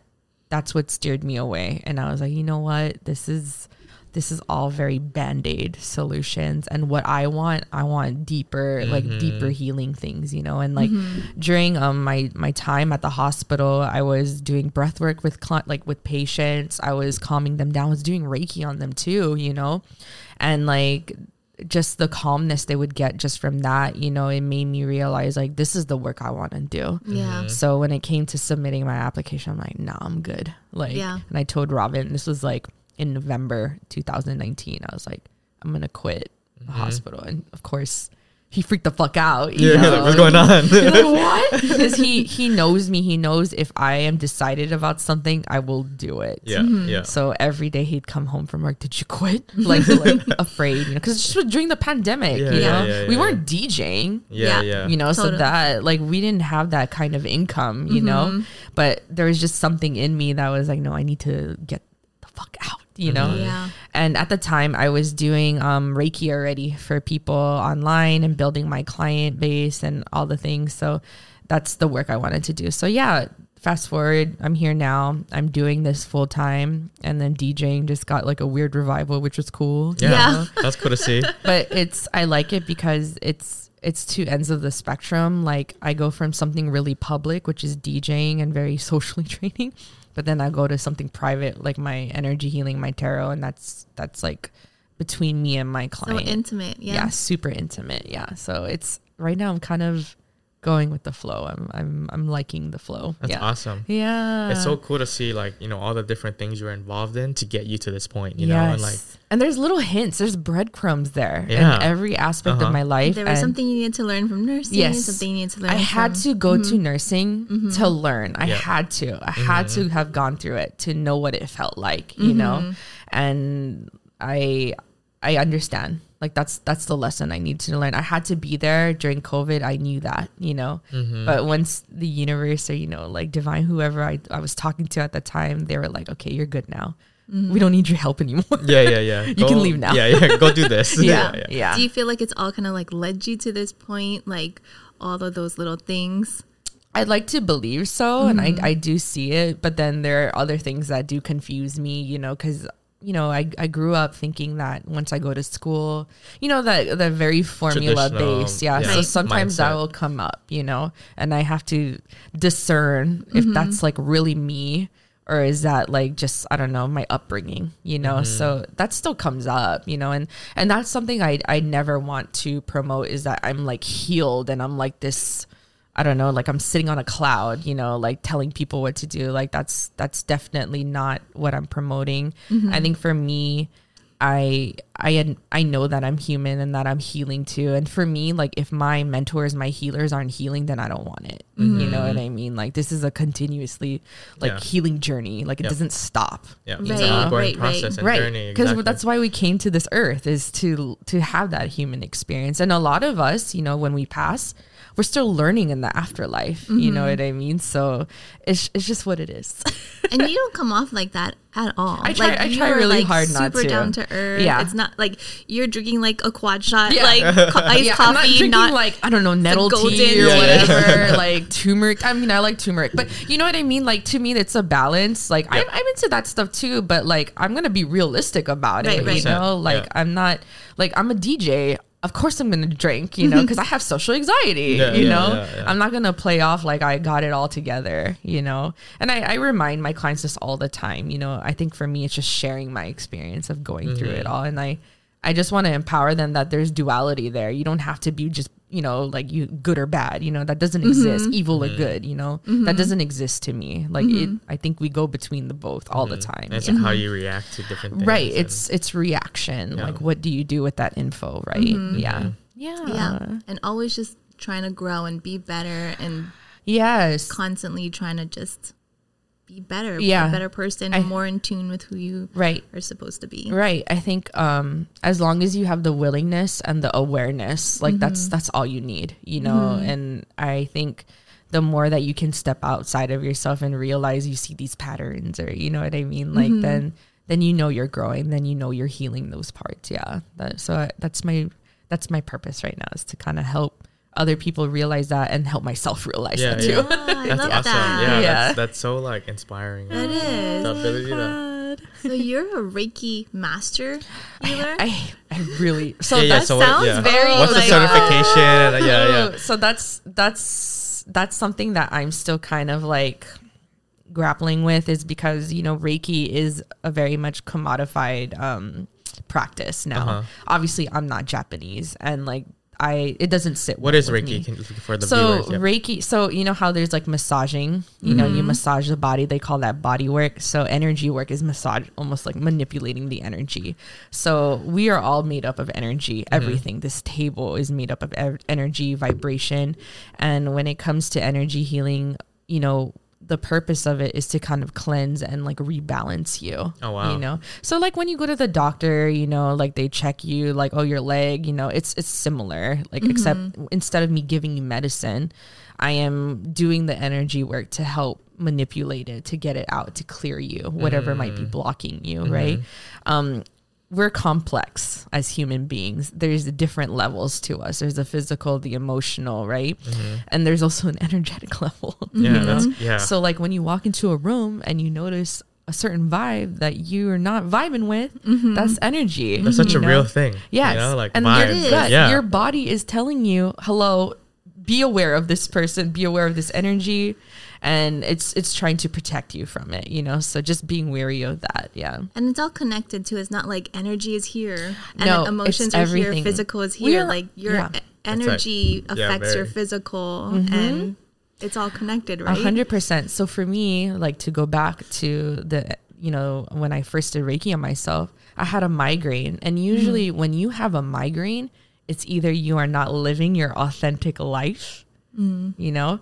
That's what steered me away, and I was like, you know what, this is. This is all very band aid solutions, and what I want, I want deeper, like mm-hmm. deeper healing things, you know. And like mm-hmm. during um my my time at the hospital, I was doing breath work with cli- like with patients. I was calming them down. I was doing Reiki on them too, you know, and like just the calmness they would get just from that, you know, it made me realize like this is the work I want to do. Yeah. Mm-hmm. So when it came to submitting my application, I'm like, nah, I'm good. Like, Yeah. and I told Robin, this was like in November 2019. I was like, I'm gonna quit the mm-hmm. hospital, and of course, he freaked the fuck out. You Yeah. know? What's going on? He's like, what? Because he he knows me. He knows if I am decided about something, I will do it. yeah. Mm-hmm. Yeah. So every day he'd come home from work. Did you quit? Like, like afraid, you know, because just during the pandemic, Yeah, you know, yeah, we weren't DJing, Yeah. Yeah. Yeah. you know, so that like we didn't have that kind of income, you know. Mm-hmm. But there was just something in me that was like, no, I need to get the fuck out, you know. Yeah. And at the time, I was doing um, Reiki already for people online and building my client base and all the things. So that's the work I wanted to do. So yeah, fast forward, I'm here now. I'm doing this full time, and then DJing just got like a weird revival, which was cool. Yeah. Yeah. That's cool to see. But it's I like it because it's it's two ends of the spectrum. Like I go from something really public, which is DJing and very socially draining, but then I go to something private, like my energy healing, my tarot, and that's that's like between me and my client. So intimate. yeah. Yeah. super intimate. Yeah. So it's right now I'm kind of going with the flow. I'm I'm I'm liking the flow. That's yeah. awesome. Yeah. It's so cool to see like you know all the different things you're involved in to get you to this point. You know, and like and there's little hints. There's breadcrumbs there Yeah. in every aspect Uh-huh. of my life. There was and something you needed to learn from nursing. Yes. Something you needed to learn. I had from- to go to mm-hmm. nursing mm-hmm. to learn. I Yeah. had to. I had to mm-hmm. have gone through it to know what it felt like, you know. And I I understand. Like that's that's the lesson I need to learn. I had to be there during COVID. I knew that, you know. Mm-hmm. But once the universe or you know, like divine whoever I, I was talking to at the time, they were like, "Okay, you're good now. We don't need your help anymore." yeah, yeah, yeah. You can leave now. Yeah, yeah. Go do this. yeah, yeah. yeah. Do you feel like it's all kind of like led you to this point? Like all of those little things? I'd like to believe so, and I, I do see it, but then there are other things that do confuse me, you know, because you know I, I grew up thinking that once I go to school, you know that the very formula Traditional, based, yeah. yeah, So Right. sometimes that will come up, you know, and I have to discern if mm-hmm. that's like really me or is that like just I don't know my upbringing, you know? Mm-hmm. So that still comes up, you know, and and that's something I I never want to promote is that I'm like healed and I'm like this I don't know, like I'm sitting on a cloud, you know, like telling people what to do. Like that's that's definitely not what I'm promoting. Mm-hmm. I think for me, I I I know that I'm human and that I'm healing too. And for me, like if my mentors, my healers aren't healing, then I don't want it. Mm-hmm. You know what I mean? Like this is a continuously like Yeah. healing journey. Like it Yeah. doesn't stop. Yeah, Right, it's an ongoing right, right. and right journey. because exactly. that's why we came to this earth is to to have that human experience and a lot of us you know when we pass we're still learning in the afterlife you know mm-hmm. what i mean so it's, it's just what it is and you don't come off like that at all. I try- like, I try really like, hard not to. super down to earth. Yeah. it's not like you're drinking like a quad shot, Yeah. like co- iced yeah, I'm not coffee, drinking not, like I don't know nettle tea or Yeah, yeah. whatever, like turmeric. I mean, I like turmeric, but you know what I mean. Like to me, it's a balance. Like I'm, I'm into that stuff too, but like I'm gonna be realistic about Right, it. right. You know, like Yeah. I'm not like I'm a DJ. Of course, I'm gonna drink. You know, mm-hmm. because I have social anxiety. Yeah, you yeah, know, yeah, yeah. I'm not gonna play off like I got it all together. You know, and I, I remind my clients this all the time. You know, I think for me, it's just sharing my experience of going through it mm-hmm. all, and I. I just want to empower them that there's duality there. You don't have to be just, you know, like you good or bad, you know, that doesn't mm-hmm. exist. Evil or good, you know, mm-hmm. that doesn't exist to me. Like it, mm-hmm. I think we go between the both all the time. And it's Yeah. how you react to different things. Right. and- It's, it's reaction. Yeah. Like, what do you do with that info? Right. Yeah. Yeah. yeah, and always just trying to grow and be better and Yes. constantly trying to just be better, be Yeah. a better person, I- more in tune with who you Right. are supposed to be. Right. I think um as long as you have the willingness and the awareness, like that's mm-hmm. that's all you need, you know? Mm-hmm. And I think the more that you can step outside of yourself and realize you see these patterns or you know what I mean, like mm-hmm. then then you know you're growing, then you know you're healing those parts. Yeah. That so I, that's my that's my purpose right now is to kind of help other people realize that and help myself realize Yeah, that too. yeah. Ah, I That's love awesome. that. Yeah, Yeah. That's, that's so like inspiring. That is. The ability to So you're a Reiki master healer. I I really so yeah, yeah, that's so what- sounds yeah. very, What's the certification? And, yeah, yeah. Oh, So that's that's that's something that I'm still kind of like grappling with is because you know Reiki is a very much commodified um practice now. Uh-huh. Obviously, I'm not Japanese and like I it doesn't sit What well is Reiki. Can- for the so viewers? Yeah. Reiki, so you know how there's like massaging, you know, you mm-hmm. massage the body. They call that body work. So energy work is massage, almost like manipulating the energy. So we are all made up of energy. Mm-hmm. Everything. This table is made up of energy, vibration, and when it comes to energy healing, you know. The purpose of it is to kind of cleanse and like rebalance you. Oh, wow. You know, so like when you go to the doctor, you know, like they check you, like oh your leg, you know, it's it's similar, like mm-hmm. except instead of me giving you medicine, I am doing the energy work to help manipulate it, to get it out, to clear you, whatever might be mm. blocking you, mm-hmm. right? Um, we're complex as human beings. There's different levels to us. There's the physical, the emotional, right? Mm-hmm. And there's also an energetic level. Yeah, you know? yeah. So like when you walk into a room and you notice a certain vibe that you're not vibing with, mm-hmm. that's energy. that's such a know? real thing. Yes. You know, like and vibes. it is. like, yeah. Your body is telling you, hello, be aware of this person, be aware of this energy. And it's it's trying to protect you from it, you know. So just being wary of that, yeah. and it's all connected too. It's not like energy is here and No, emotions it's are everything. here, physical is here. are- like you're yeah. energy yeah, affects your physical Mm-hmm. and it's all connected, A right? hundred percent. So for me, like to go back to the, you know, when I first did Reiki on myself, I had a migraine, and usually when you have a migraine, it's either you are not living your authentic life, you know,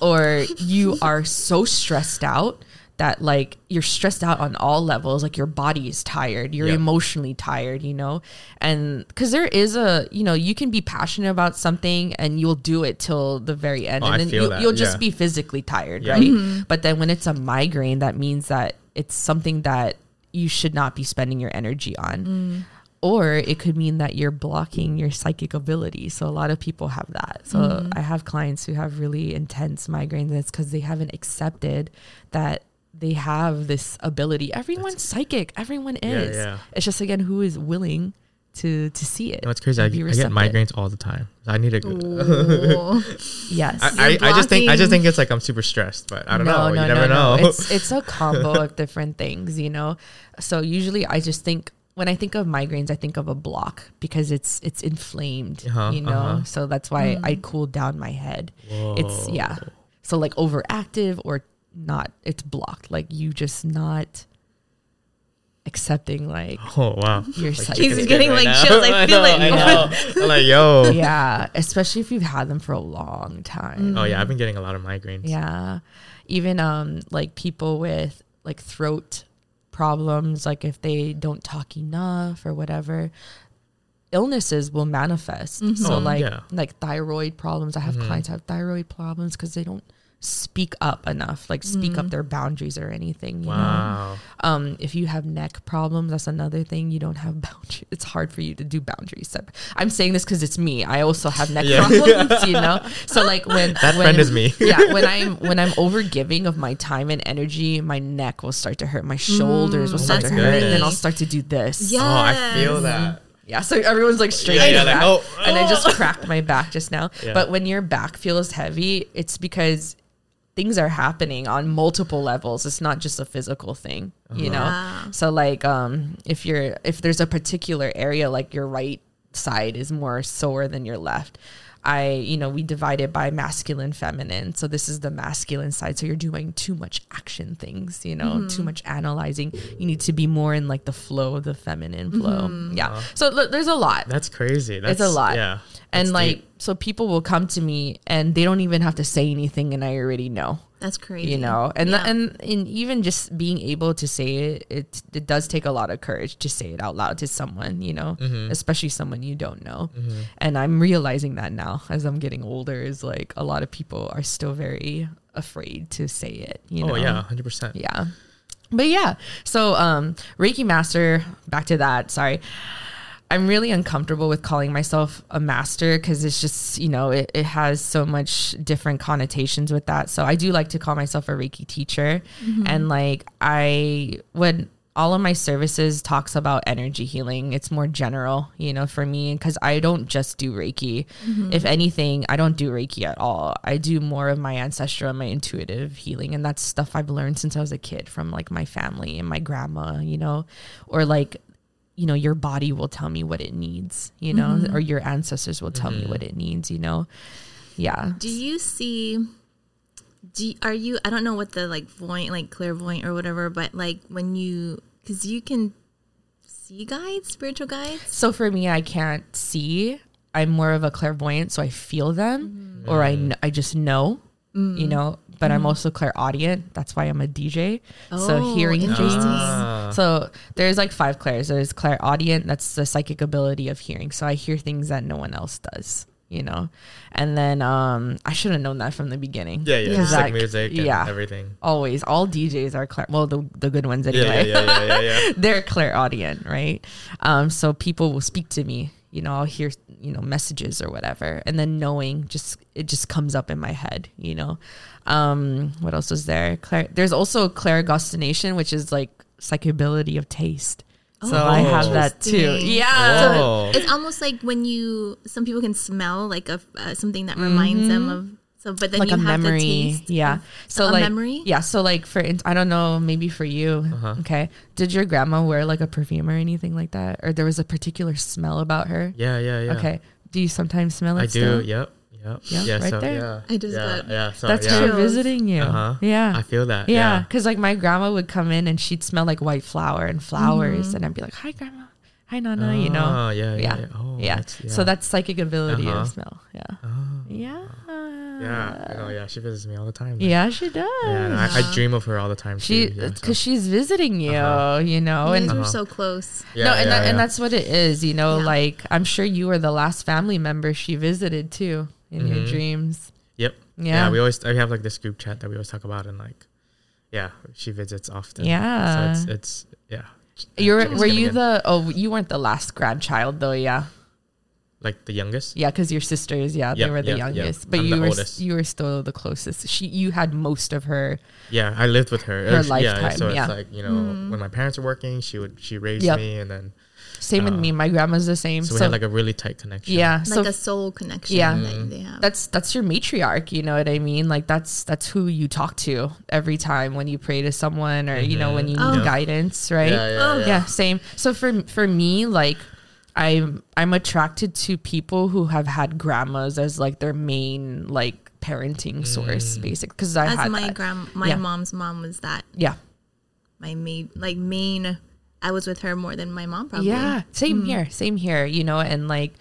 or you are so stressed out that like you're stressed out on all levels like your body is tired you're Yep. emotionally tired you know? And because there is a you know you can be passionate about something and you'll do it till the very end Oh, and I then feel you, that, you'll just yeah. be physically tired Yeah. right? Mm-hmm. But then when it's a migraine that means that it's something that you should not be spending your energy on mm. Or it could mean that you're blocking your psychic ability. So a lot of people have that. So mm-hmm. I have clients who have really intense migraines, and it's because they haven't accepted that they have this ability. Everyone's psychic. Everyone is. yeah. It's just again who is willing to to see it. Know, it's crazy. I, I get migraines all the time. I need to. go. Yes. I, I, I just think I just think it's like I'm super stressed, but I don't know. you never know. It's it's a combo of different things, you know. So usually I just think when I think of migraines, I think of a block because it's it's inflamed, Uh-huh, you know. uh-huh. So that's why I cool down my head. It's yeah. So like overactive or not, it's blocked. Like you just not accepting like oh wow. your He's psychic. It's getting, good like, chills. I feel know, it. I know. I'm like yo. yeah, especially if you've had them for a long time. Oh yeah, I've been getting a lot of migraines. Yeah. Even um like people with like throat problems, like if they don't talk enough or whatever, illnesses will manifest. So mm-hmm. Oh, like yeah. like thyroid problems. I have mm-hmm. clients have thyroid problems because they don't speak up enough, like speak up their boundaries or anything. You know? Wow. Um, if you have neck problems, that's another thing. You don't have boundaries. It's hard for you to do boundaries. So I'm saying this because it's me. I also have neck Yeah. problems, you know. So like when That when, friend is me. yeah, when I'm when I'm over giving of my time and energy, my neck will start to hurt. My shoulders will Mm, start to that's hurt, and then. I'll start to do this. Yeah. Oh, I feel that. Yeah, so everyone's like straight Yeah, yeah, the like, back, oh, and I just oh. cracked my back just now. Yeah. But when your back feels heavy, it's because things are happening on multiple levels. It's not just a physical thing, you know. Yeah. So like, um, if you're if there's a particular area like your right side is more sore than your left. I, you know, we divide it by masculine, feminine. So this is the masculine side. So you're doing too much action things, you know, mm-hmm. too much analyzing. You need to be more in like the flow of the feminine flow. Mm-hmm. Yeah. Uh-huh. So look, there's a lot That's crazy. That's it's a lot. Yeah. and like, deep. so people will come to me and they don't even have to say anything, and I already know, That's crazy. you know. And Yeah. and and even just being able to say it, it it does take a lot of courage to say it out loud to someone, you know, Mm-hmm. especially someone you don't know. And I'm realizing that now as I'm getting older, is like a lot of people are still very afraid to say it. You know. Oh yeah, hundred percent. Yeah. But yeah, so um Reiki master, back to that, sorry. I'm really uncomfortable with calling myself a master because it's just, you know, it, it has so much different connotations with that. So I do like to call myself a Reiki teacher. Mm-hmm. And like I when all of my services talks about energy healing, it's more general, you know, for me because I don't just do Reiki. Mm-hmm. If anything, I don't do Reiki at all. I do more of my ancestral and my intuitive healing and that's stuff I've learned since I was a kid from like my family and my grandma, you know, or like you know your body will tell me what it needs you know Mm-hmm. or your ancestors will tell me mm-hmm. what it needs you know yeah Do you see? Do you- are you? I don't know what the like voyant, like clairvoyant or whatever, but like when you, because you can see guides, spiritual guides. so for me i can't see i'm more of a clairvoyant so i feel them mm-hmm. or I, mm. I just know you mm. know but i'm also clairaudient that's why i'm a dj Oh, so hearing things. Ah. so there's like five clairs there's clairaudient that's the psychic ability of hearing so i hear things that no one else does you know and then um i should have known that from the beginning Yeah, yeah. Yeah. Just like Like, music and yeah. everything. always all DJs are clair well the the good ones Yeah, anyway. yeah, yeah, yeah, yeah, yeah. They're clairaudient, right? Um so people will speak to me, you know, I'll hear, you know, messages or whatever and then knowing just it just comes up in my head, you know. Um what else is there? Claire there's also clairgustination which is like psychability of taste. So I Oh. have that too. Yeah. Oh. It's almost like when you, some people can smell like a uh, something that reminds them of. So, but then like you a have memory. the taste. yeah. of- So a like memory? Yeah. So like for I don't know, maybe for you. Uh-huh. Okay. Did your grandma wear like a perfume or anything like that, or there was a particular smell about her? Yeah, yeah, yeah. Okay. Do you sometimes smell it? I still? do. Yep. Yep. Yeah, Yeah. right so there. yeah. I just yeah, got- yeah. So That's yeah. her Chills. visiting you. Uh-huh. Yeah. I feel that. yeah, Yeah. because like my grandma would come in and she'd smell like white flower and flowers, Mhm. and I'd be like, "Hi, grandma. Hi, nana." you know. Oh, yeah. Yeah. Yeah. Yeah. Oh, yeah. that's- So that's psychic ability Uh-huh. of smell. Yeah. Oh. Yeah. Yeah. I know, yeah. She visits me all the time. Yeah, she does. Yeah. and I, I dream of her all the time. She, too, yeah, because so. she's visiting you, Uh-huh. you know, You and guys were Uh-huh. so close. Yeah, no, and yeah, that, and that's what it is, you know. Yeah. Like I'm sure you were the last family member she visited too in your Mhm. dreams. Yep. Yeah, Yeah. We always we have like this group chat that we always talk about and like, yeah, she visits often. Yeah. So it's it's yeah. you were It's were you get- the oh you weren't the last grandchild though? Yeah, like the youngest? yeah, because your sisters, yeah, they were the yep, yep. youngest, but I'm you were oldest. you were still the closest. She you had most of her. Yeah, I lived with her. Her It's- yeah, so yeah. it's like you know Mm. when my parents were working, she would she raised Yep. me, and then Same with Uh, me. My grandma's the same. so, So, we had like a really tight connection. yeah, Like so a soul connection Yeah. that Mhm. they have. that's that's your matriarch you know what i mean like that's that's who you talk to every time when you pray to someone or you know when you Mhm. need Oh. guidance right Yeah, yeah, Oh. yeah. yeah same so for for me like i'm i'm attracted to people who have had grandmas as like their main like parenting source Mm. basic because i As had my that. grand, my Yeah. mom's mom was that yeah my main, like main. I was with her more than my mom probably. yeah same Mm. here same here you know and like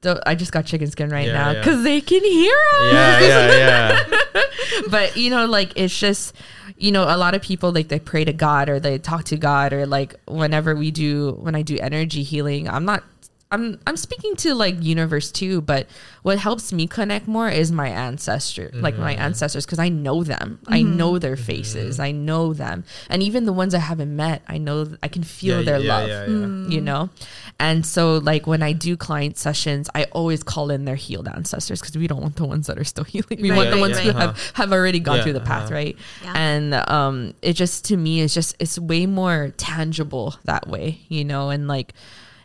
the, I just got chicken skin right Yeah, now yeah. because they can hear us. Yeah, yeah, yeah. but you know like it's just you know a lot of people like they pray to god or they talk to god or like whenever we do when i do energy healing i'm not i'm i'm speaking to like universe too but what helps me connect more is my ancestor like my Mm-hmm. ancestors because i know them. I know their faces. I know them. And even the ones i haven't met i know i can feel Yeah, their yeah, love yeah, yeah. you know? And so like when i do client sessions i always call in their healed ancestors because we don't want the ones that are still healing. We Right, want the ones right. who have have already gone Yeah, through the path uh-huh. right? Yeah. and um it just to me is just it's way more tangible that way you know? And like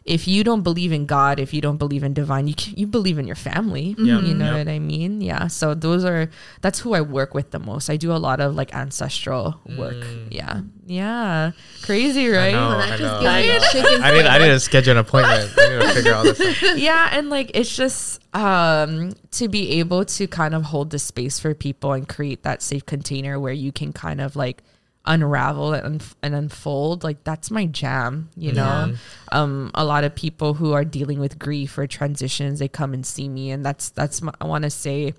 if you don't believe in god if you don't believe in divine you you believe in your family Yeah, you know yeah. what i mean yeah so those are that's who i work with the most i do a lot of like ancestral work Mm. yeah yeah crazy right know. Well, I know, I know. I need I need to schedule an appointment. I need to figure all this out. yeah and like it's just um to be able to kind of hold the space for people and create that safe container where you can kind of like unravel and, unf- and unfold like that's my jam you know um a lot of people who are dealing with grief or transitions they come and see me and that's that's my, i want to say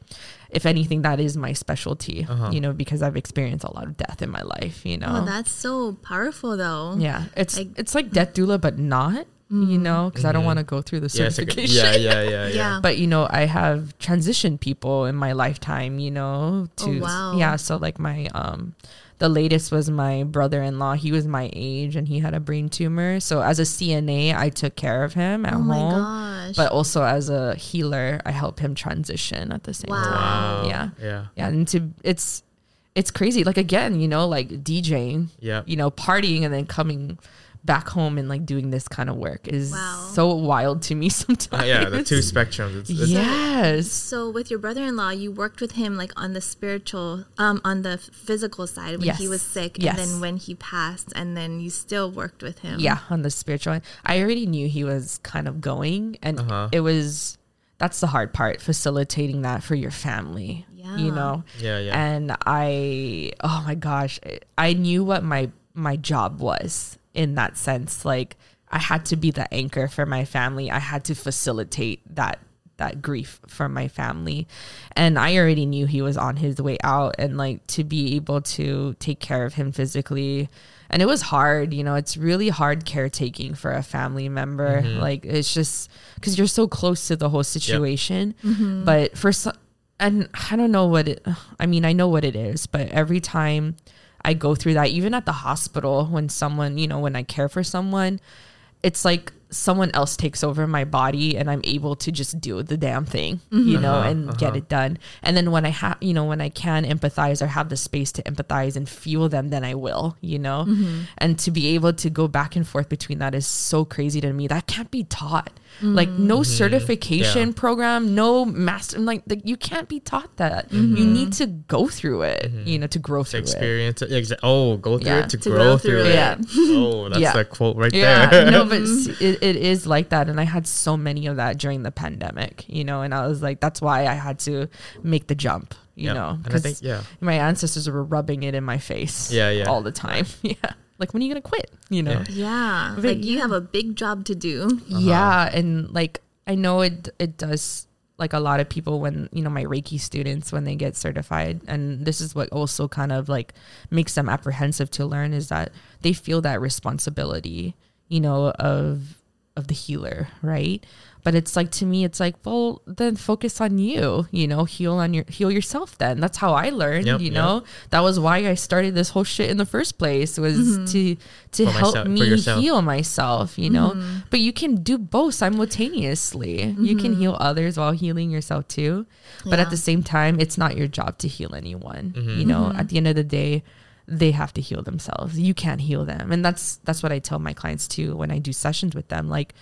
if anything that is my specialty Uh-huh. you know because i've experienced a lot of death in my life you know Oh, that's so powerful though. yeah it's Like- it's like death doula but not you know because i don't Mhm. want to go through the Yeah, it's like certification yeah, yeah, yeah, yeah. Yeah. but you know i have transitioned people in my lifetime you know to Oh, wow. yeah so like my um the latest was my brother-in-law he was my age and he had a brain tumor so as a cna i took care of him at home. Oh my home gosh. but also as a healer i help him transition at the same Wow. time Wow. Yeah. Yeah. yeah and to it's it's crazy like again you know like djing Yeah. you know partying and then coming back home and like doing this kind of work is Wow. so wild to me sometimes Uh, yeah, the two spectrums. It's, it's, yes So with your brother-in-law, you worked with him like on the spiritual, um, on the physical side when he was sick, Yes. and then when he passed, and then you still worked with him. Yeah, on the spiritual end. I already knew he was kind of going, and Uh-huh. it was that's the hard part, facilitating that for your family. Yeah. You know, Yeah, yeah. and I, oh my gosh, I knew what my my job was in that sense. Like I had to be the anchor for my family. I had to facilitate that that grief for my family. And i already knew he was on his way out and like to be able to take care of him physically. And it was hard you know it's really hard caretaking for a family member. Mm-hmm. Like it's just because you're so close to the whole situation. Mm-hmm. But for some and i don't know what it i mean i know what it is but every time i go through that even at the hospital when someone you know when i care for someone it's like someone else takes over my body and I'm able to just do the damn thing, you mm-hmm. know, Uh-huh, and get uh-huh. it done. And then when I have, you know, when I can empathize or have the space to empathize and feel them, then I will, you know. Mm-hmm. And to be able to go back and forth between that is so crazy to me. That can't be taught. Mm-hmm. Like no certification Yeah. program, no master. Like, like you can't be taught that. You need to go through it, you know, to grow to through experience it. Exa- oh, go through Yeah. it to, To grow, grow through through it. it. Oh, that's Yeah. a quote right Yeah, there. no, but it, it, it is like that and i had so many of that during the pandemic you know and i was like that's why i had to make the jump you Yeah. know And I 'cause think yeah. my ancestors were rubbing it in my face Yeah, yeah. all the time yeah like when are you gonna quit you know Yeah. Yeah, But like you have a big job to do. Uh-huh. yeah and like i know it it does like a lot of people when you know my reiki students when they get certified and this is what also kind of like makes them apprehensive to learn is that they feel that responsibility you know of of the healer right? But it's like to me it's like well then focus on you you know heal on your heal yourself then. That's how i learned Yep, you yep. know? That was why i started this whole shit in the first place was mm-hmm. to to For help myself- me heal myself you know? Mm-hmm. But you can do both simultaneously. You can mm-hmm. heal others while healing yourself too. But at the same time it's not your job to heal anyone you know? At the end of the day they have to heal themselves. You can't heal them. And that's that's what i tell my clients too when i do sessions with them. Like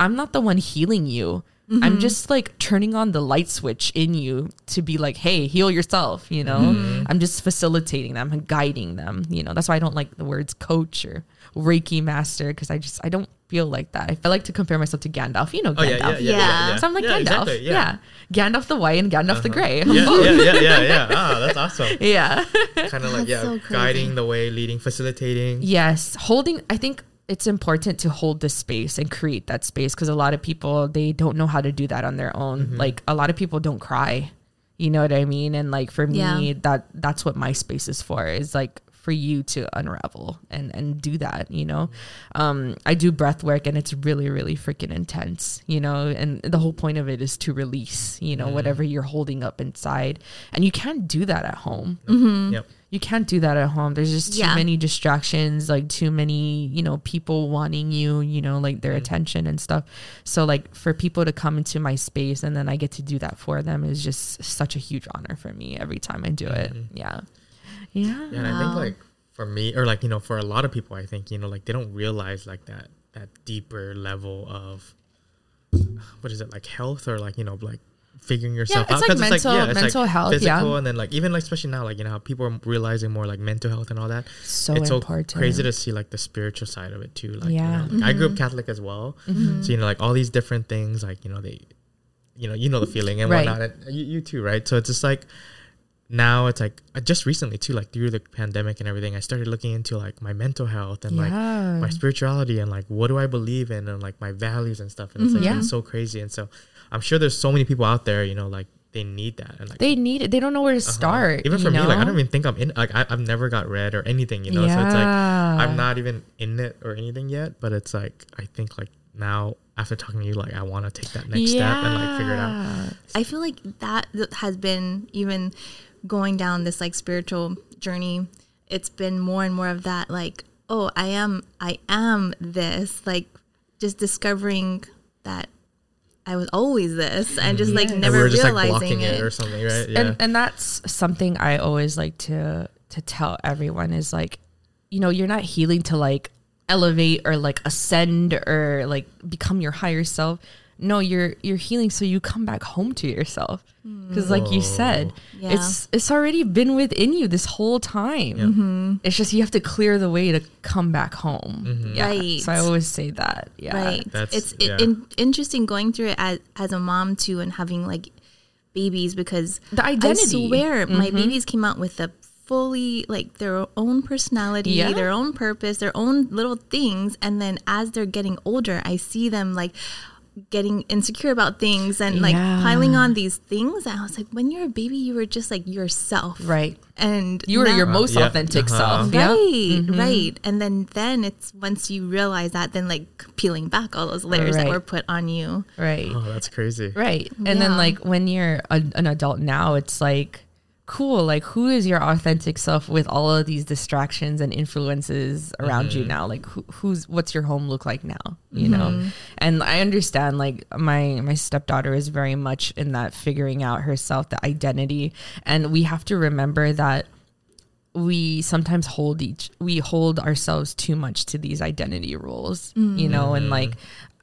i'm not the one healing you. I'm mm-hmm. just like turning on the light switch in you to be like hey heal yourself you know? Mm-hmm. I'm just facilitating them and guiding them you know? That's why i don't like the words coach or reiki master because i just i don't feel like that i feel like to compare myself to gandalf you know Oh yeah, gandalf yeah, yeah, yeah, Yeah. yeah. so I'm like yeah, Gandalf. exactly, yeah. yeah. Gandalf the white and Gandalf the gray. Yeah, yeah, yeah, yeah, yeah. Ah, that's awesome. Yeah. Kind of like yeah, so guiding the way, leading, facilitating. yes. Holding, I think it's important to hold the space and create that space because a lot of people, they don't know how to do that on their own. Mm-hmm. Like a lot of people don't cry. You know what I mean? And like for me, Yeah. that that's what my space is for is like for you to unravel and and do that you know? Um i do breath work and it's really really freaking intense you know? And the whole point of it is to release you know mm-hmm. whatever you're holding up inside. And you can't do that at home. Mm-hmm. Yep. you can't do that at home. There's just too Yeah. many distractions like too many you know people wanting you you know like their mm-hmm. attention and stuff. So like for people to come into my space and then i get to do that for them is just such a huge honor for me every time i do it. Yeah yeah Yeah, and I think like for me, or like you know, for a lot of people, I think you know, like they don't realize like that that deeper level of what is it like health or like you know like figuring yourself it's out. like mental- it's like yeah, it's mental health, yeah. physical, and then like even like especially now, like you know how people are realizing more like mental health and all that. so it's important so crazy to see like the spiritual side of it too. Like, Yeah. you know, like, I grew up Catholic as well, Mm-hmm. so you know, like all these different things, like you know, they, you know, you know the feeling and Right. whatnot, and you, you too, right? So it's just like now it's like uh, just recently too, like through the pandemic and everything, I started looking into like my mental health and like my spirituality and like what do I believe in and like my values and stuff, and it's like Mm-hmm. Yeah. it's so crazy, and so I'm sure there's so many people out there, you know, like they need that, and like they need it they don't know where to uh-huh. start Even you for me, like I don't even think I'm in. Like I, I've never got read or anything, you know. yeah. So it's like I'm not even in it or anything yet. But it's like I think like now after talking to you, like I want to take that next step and like figure it out. Yeah. I feel like that has been even going down this like spiritual journey. It's been more and more of that like, oh, I am I am this, like just discovering that I was always this and just like Yes. And never we were just like realizing blocking it. it. or something, right? Yeah. and and that's something I always like to to tell everyone is like, you know, you're not healing to like elevate or like ascend or like become your higher self. No, you're you're healing so you come back home to yourself. Hmm. Because like you said, Yeah. it's it's already been within you this whole time. Mm-hmm. It's just you have to clear the way to come back home. Mm-hmm. Yeah. Right. So I always say that. Yeah. Right. That's- it's yeah. it, in, interesting going through it as, as a mom too and having like babies because The identity. I swear my mm-hmm. babies came out with a fully like their own personality, Yeah. their own purpose, their own little things. And then as they're getting older, I see them like getting insecure about things and like Yeah. piling on these things. And I was like, when you're a baby, you were just like yourself. Right. And You were now- your most yeah. authentic Uh-huh. self. Yeah. Right, right. And then then it's once you realize that, then like peeling back all those layers that were put on you. Right. oh, that's crazy. Right. And then like when you're a, an adult now, it's like cool. Like who is your authentic self with all of these distractions and influences around you mm-hmm. now? Like who, who's what's your home look like now? You know? Mm-hmm. And I understand like my my stepdaughter is very much in that figuring out herself, the identity. And we have to remember that we sometimes hold each we hold ourselves too much to these identity rules you know and mm-hmm. like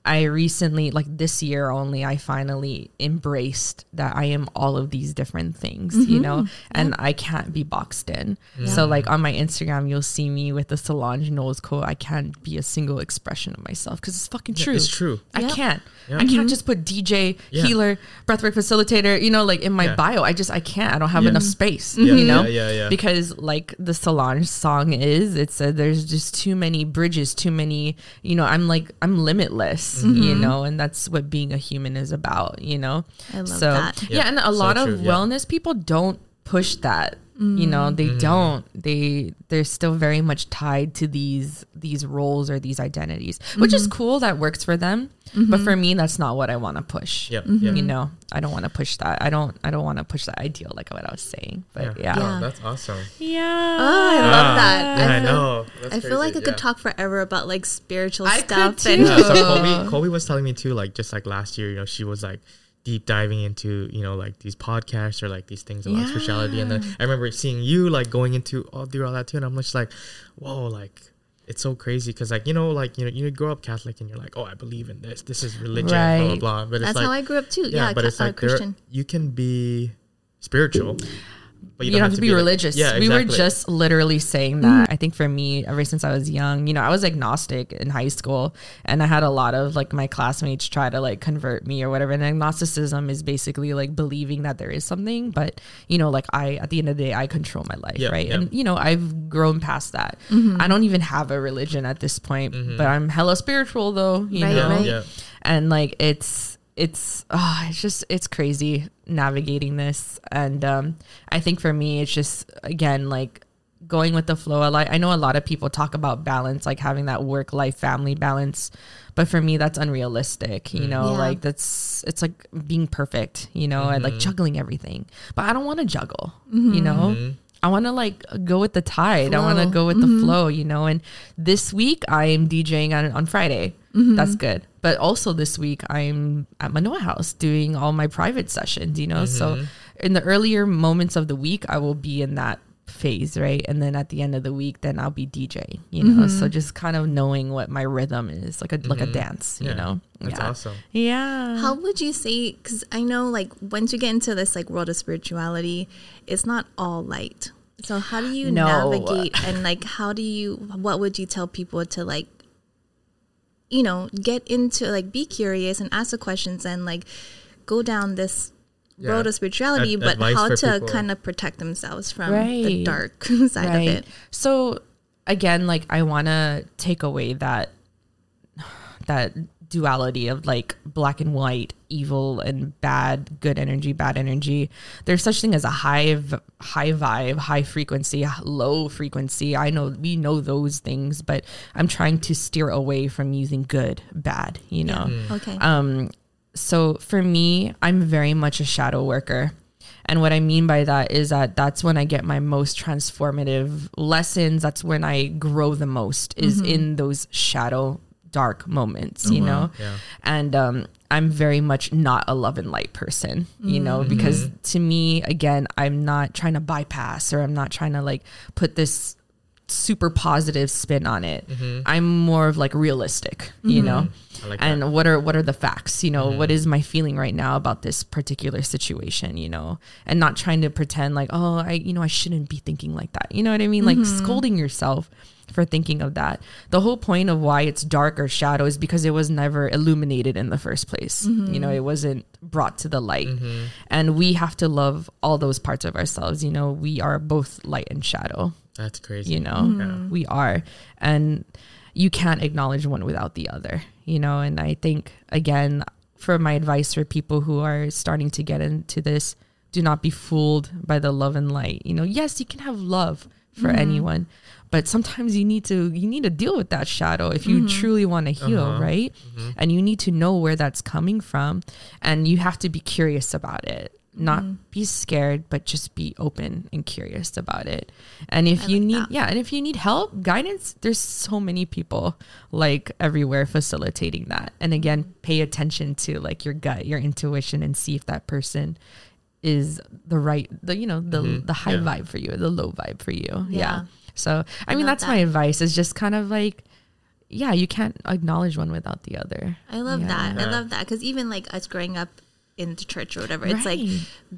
I recently, like this year only, I finally embraced that I am all of these different things, you mm-hmm. know, and I can't be boxed in. So, like on my Instagram, you'll see me with the Solange Knowles quote I can't be a single expression of myself because it's fucking true. It's true. I Yep. can't. Yeah. I can't mm-hmm. just put DJ, Yeah. healer, breathwork facilitator, you know, like in my Yeah. bio. I just, I can't. I don't have Yeah. enough space, Yeah, you know? yeah, yeah, yeah. Because like the Solange song is, it's a, there's just too many bridges, too many, you know, I'm like, I'm limitless, Mm-hmm. you know, and that's what being a human is about, you know? I love so, that. Yeah. Yeah, and a so lot true, of yeah. wellness people don't push that. You know, they Mm-hmm. don't. They they're still very much tied to these these roles or these identities, which is cool. That works for them, but for me, that's not what I want to push. Yep. Mm-hmm. Yeah. You know, I don't want to push that. I don't. I don't want to push that ideal, like what I was saying. But yeah, Oh, Yeah. that's awesome. yeah. Oh, I love that. Yeah, I, I feel, know. That's I feel like I could yeah. talk forever about like spiritual I could stuff too. and Yeah, so Kolby, Kolby was telling me too, like just like last year, you know, she was like deep diving into, you know, like these podcasts or like these things about Yeah. spirituality. And then I remember seeing you like going into all through all that too, and I'm just like, whoa, like it's so crazy because like you know, like you know, you grow up Catholic and you're like, oh, I believe in this. This is religion, blah blah blah. But that's it's like, how I grew up too. yeah, Yeah, but ca- it's uh, like there, Christian. you can be spiritual, but you, don't have to be, like- religious. yeah, We were just literally saying that. Mm. I think for me, ever since I was young, you know, I was agnostic in high school and I had a lot of like my classmates try to like convert me or whatever. And agnosticism is basically like believing that there is something, but you know, like I, at the end of the day, I control my life, Yeah, right? yeah. And you know, I've grown past that. Mm-hmm. I don't even have a religion at this point, mm-hmm. but I'm hella spiritual though, you Right, know? right. yeah. and like it's it's oh, it's just it's crazy navigating this. And um i think for me it's just again like going with the flow. A lot i know a lot of people talk about balance like having that work life family balance but for me that's unrealistic you mm. know Yeah. like that's it's like being perfect you know and like mm-hmm. juggling everything. But i don't want to juggle you mm-hmm. know mm-hmm. I want to like go with the tide. I want to go with the mm-hmm. flow, you know. And this week I am DJing on, on Friday. Mm-hmm. That's good. But also this week I'm at Manoa House doing all my private sessions, you know. So mm-hmm. in the earlier moments of the week, I will be in that phase, right? And then at the end of the week, then I'll be DJ, you know. So mm-hmm. just kind of knowing what my rhythm is, like a like a mm-hmm. dance, you know. That's yeah. awesome. Yeah. How would you say? Because I know, like, once you get into this like world of spirituality, it's not all light. So how do you No. navigate and like how do you? What would you tell people to like? You know, get into like be curious and ask the questions and like go down this Yeah. road of spirituality, Ad- but how to people. kind of protect themselves from the dark side of it. So again, like I want to take away that that duality of like black and white, evil and bad, good energy, bad energy. There's such thing as a high v- high vibe, high frequency, low frequency. I know we know those things, but I'm trying to steer away from using good, bad, you know. Okay. Um, so for me, I'm very much a shadow worker. And what I mean by that is that that's when I get my most transformative lessons. That's when I grow the most is in those shadow dark moments, you know? Yeah. And um, I'm very much not a love and light person, you know, because to me, again, I'm not trying to bypass or I'm not trying to like put this super positive spin on it. Mm-hmm. I'm more of like realistic, you mm-hmm. know. Like and what are what are the facts? You know, what mm-hmm. is my feeling right now about this particular situation, you know? And not trying to pretend like, oh, I you know, I shouldn't be thinking like that. You know what I mean? Like scolding yourself for thinking of that. The whole point of why it's dark or shadow is because it was never illuminated in the first place. You know, it wasn't brought to the light. And we have to love all those parts of ourselves. You know, we are both light and shadow That's crazy. you know? Mm-hmm. Yeah. we are. And you can't acknowledge one without the other you know? And i think again for my advice for people who are starting to get into this do not be fooled by the love and light you know? Yes you can have love for mm-hmm. anyone but sometimes you need to you need to deal with that shadow if you mm-hmm. truly want to uh-huh. heal Uh-huh. right and you need to know where that's coming from and you have to be curious about it not be scared but just be open and curious about it and if I you like need that. yeah and if you need help guidance there's so many people like everywhere facilitating that and again pay attention to like your gut your intuition and see if that person is the right the you know the Mhm. the high Yeah. vibe for you or the low vibe for you yeah, Yeah. so i, I mean love that's my advice is just kind of like yeah, you can't acknowledge one without the other. I love that. I love that because even like us growing up in the church or whatever, it's like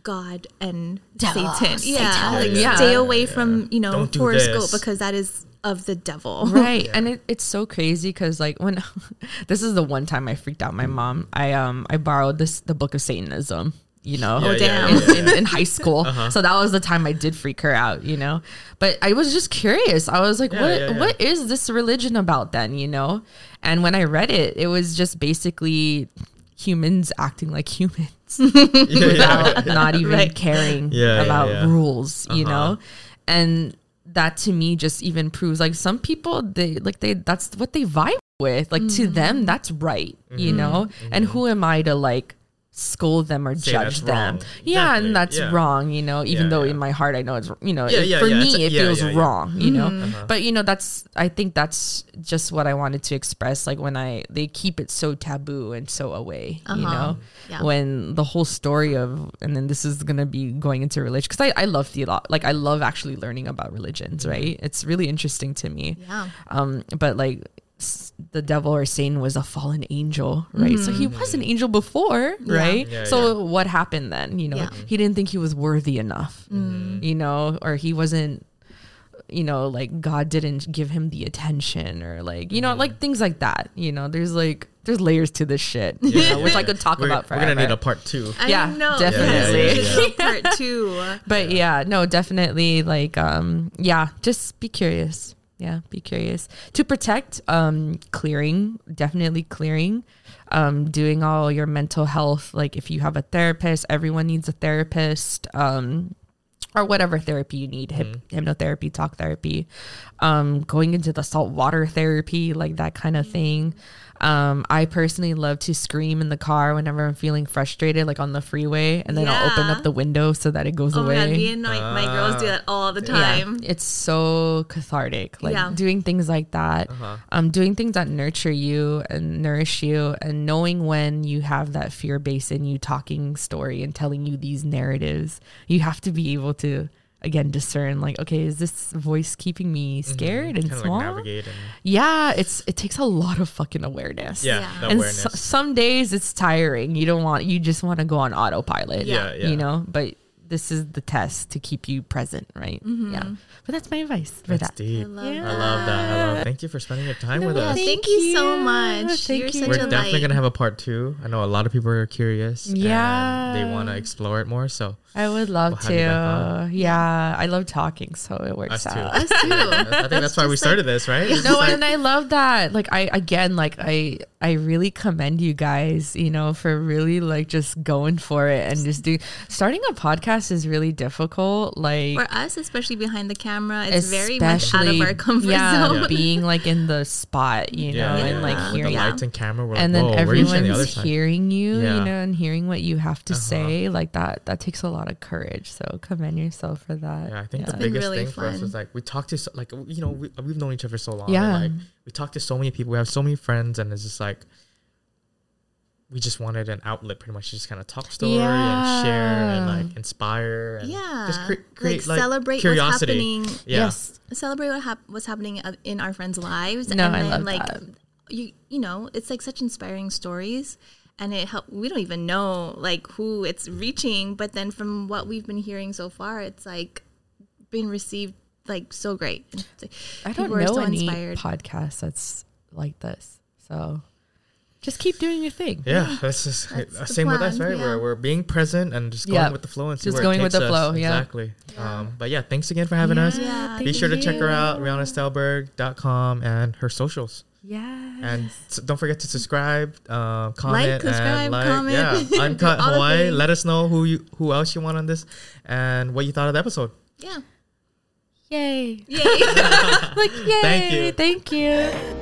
God and Devil, Satan. Yeah, Satan. like Yeah. stay away from you know Don't do horoscope this. because that is of the devil. right and it, it's so crazy because like when this is the one time i freaked out my mom i um i borrowed this the book of satanism you know Yeah, yeah, damn. yeah, in, in, in high school Uh-huh. so that was the time i did freak her out you know but i was just curious i was like Yeah, what yeah, yeah. what is this religion about then you know and when i read it it was just basically humans acting like humans Yeah, without not even Right. caring Yeah, yeah, about yeah. rules, you Uh-huh. know? And that to me just even proves like some people they like they that's what they vibe with. Like to them that's right, you Mm-hmm. know? And who am I to like scold them or Say judge them? wrong. Yeah, Exactly. and that's Yeah. wrong, you know, even Yeah, though yeah. in my heart I know it's you know, Yeah, it- yeah, for yeah. me a- it yeah, feels yeah, yeah. wrong, you know? Uh-huh. But you know, that's I think that's just what I wanted to express like when I they keep it so taboo and so away, you Uh-huh. know? Yeah. when the whole story of and then this is gonna be going into religion because I, I love theolo- like I love actually learning about religions Mm-hmm. right it's really interesting to me Yeah. um but like s- the devil or Satan was a fallen angel right so he was an angel before right Mm-hmm. Yeah, so what happened then you know Yeah. he didn't think he was worthy enough Mm-hmm. you know or he wasn't you know like God didn't give him the attention or like you know Mm-hmm. like things like that you know there's like there's layers to this shit you know, which I could talk We're, about we're gonna need a part two. I Yeah, know. definitely. Yeah, yeah, yeah. Part two. but yeah no definitely like um yeah just be curious yeah be curious. To protect um clearing definitely clearing um doing all your mental health like if you have a therapist everyone needs a therapist um or whatever therapy you need hip, hypnotherapy talk therapy um going into the salt water therapy like that kind of thing um i personally love to scream in the car whenever i'm feeling frustrated like on the freeway and then i'll open up the window so that it goes Oh my away god, me and my, my girls do that all the time. yeah, it's so cathartic. Like Yeah. doing things like that, Uh-huh. um, doing things that nurture you and nourish you, and knowing when you have that fear base in you, talking story and telling you these narratives. You have to be able to again discern, like, okay, is this voice keeping me mm-hmm. scared and Kind of small? like navigate and yeah, it's it takes a lot of fucking awareness. yeah, Yeah. And awareness. so, some days it's tiring. You don't want. You just want to go on autopilot. Yeah, yeah. You know, but this is the test to keep you present, right? Mm-hmm. Yeah. But that's my advice for That's that. deep. I love I love that. I love. Thank you for spending your time with Yeah, us. thank you so much. Thank You're you. such We're a definitely light. gonna have a part two. I know a lot of people are curious. and Yeah. they want to explore it more. So I would love We'll to. you. Yeah, I love talking, so it works us too. Us too. I think that's why we just started this, right? It's no, like- and I love that. Like I again, like I I really commend you guys, you know, for really like just going for it and just do starting a podcast is really difficult. Like For us, especially behind the camera, it's very much out of our comfort yeah, zone. being like in the spot, you know, yeah, and yeah. like With the hearing lights and camera. We're and like, then Whoa, we're usually on the everyone's hearing you, Yeah. you know, and hearing what you have to Uh-huh. say, like that that takes a lot of courage. So commend yourself for that. Yeah, I think the biggest really thing for us fun. is like we talk to so, like you know we, we've known each other so long. Yeah. and, like we talk to so many people. We have so many friends, and it's just like we just wanted an outlet, pretty much, to just kind of talk story and share and like inspire and yeah, just cre- like create like, celebrate curiosity. what's happening. Yeah. Yes. Celebrate what hap- what's happening in our friends' lives, No, and I then love like that. you you know, it's like such inspiring stories. And it help. We don't even know like who it's reaching, but then from what we've been hearing so far, it's like been received like so great. Like, I don't people know so any inspired. podcast that's like this. So just keep doing your thing. Yeah, that's just That's the same with us, right? yeah. We're, we're being present and just going Yeah. with the flow and see Just where going it with takes the us. flow, yeah. exactly. Um, but yeah, thanks again for having us. Yeah, Be thank sure to check her you. out, RianaStellburg.com and her socials. Yeah. And s- don't forget to subscribe, uh, comment, like, subscribe, and like, comment. yeah, uncut Hawaii. Let us know who you who else you want on this, and what you thought of the episode. yeah. Yay. Yay. like yay. Thank you. Thank you.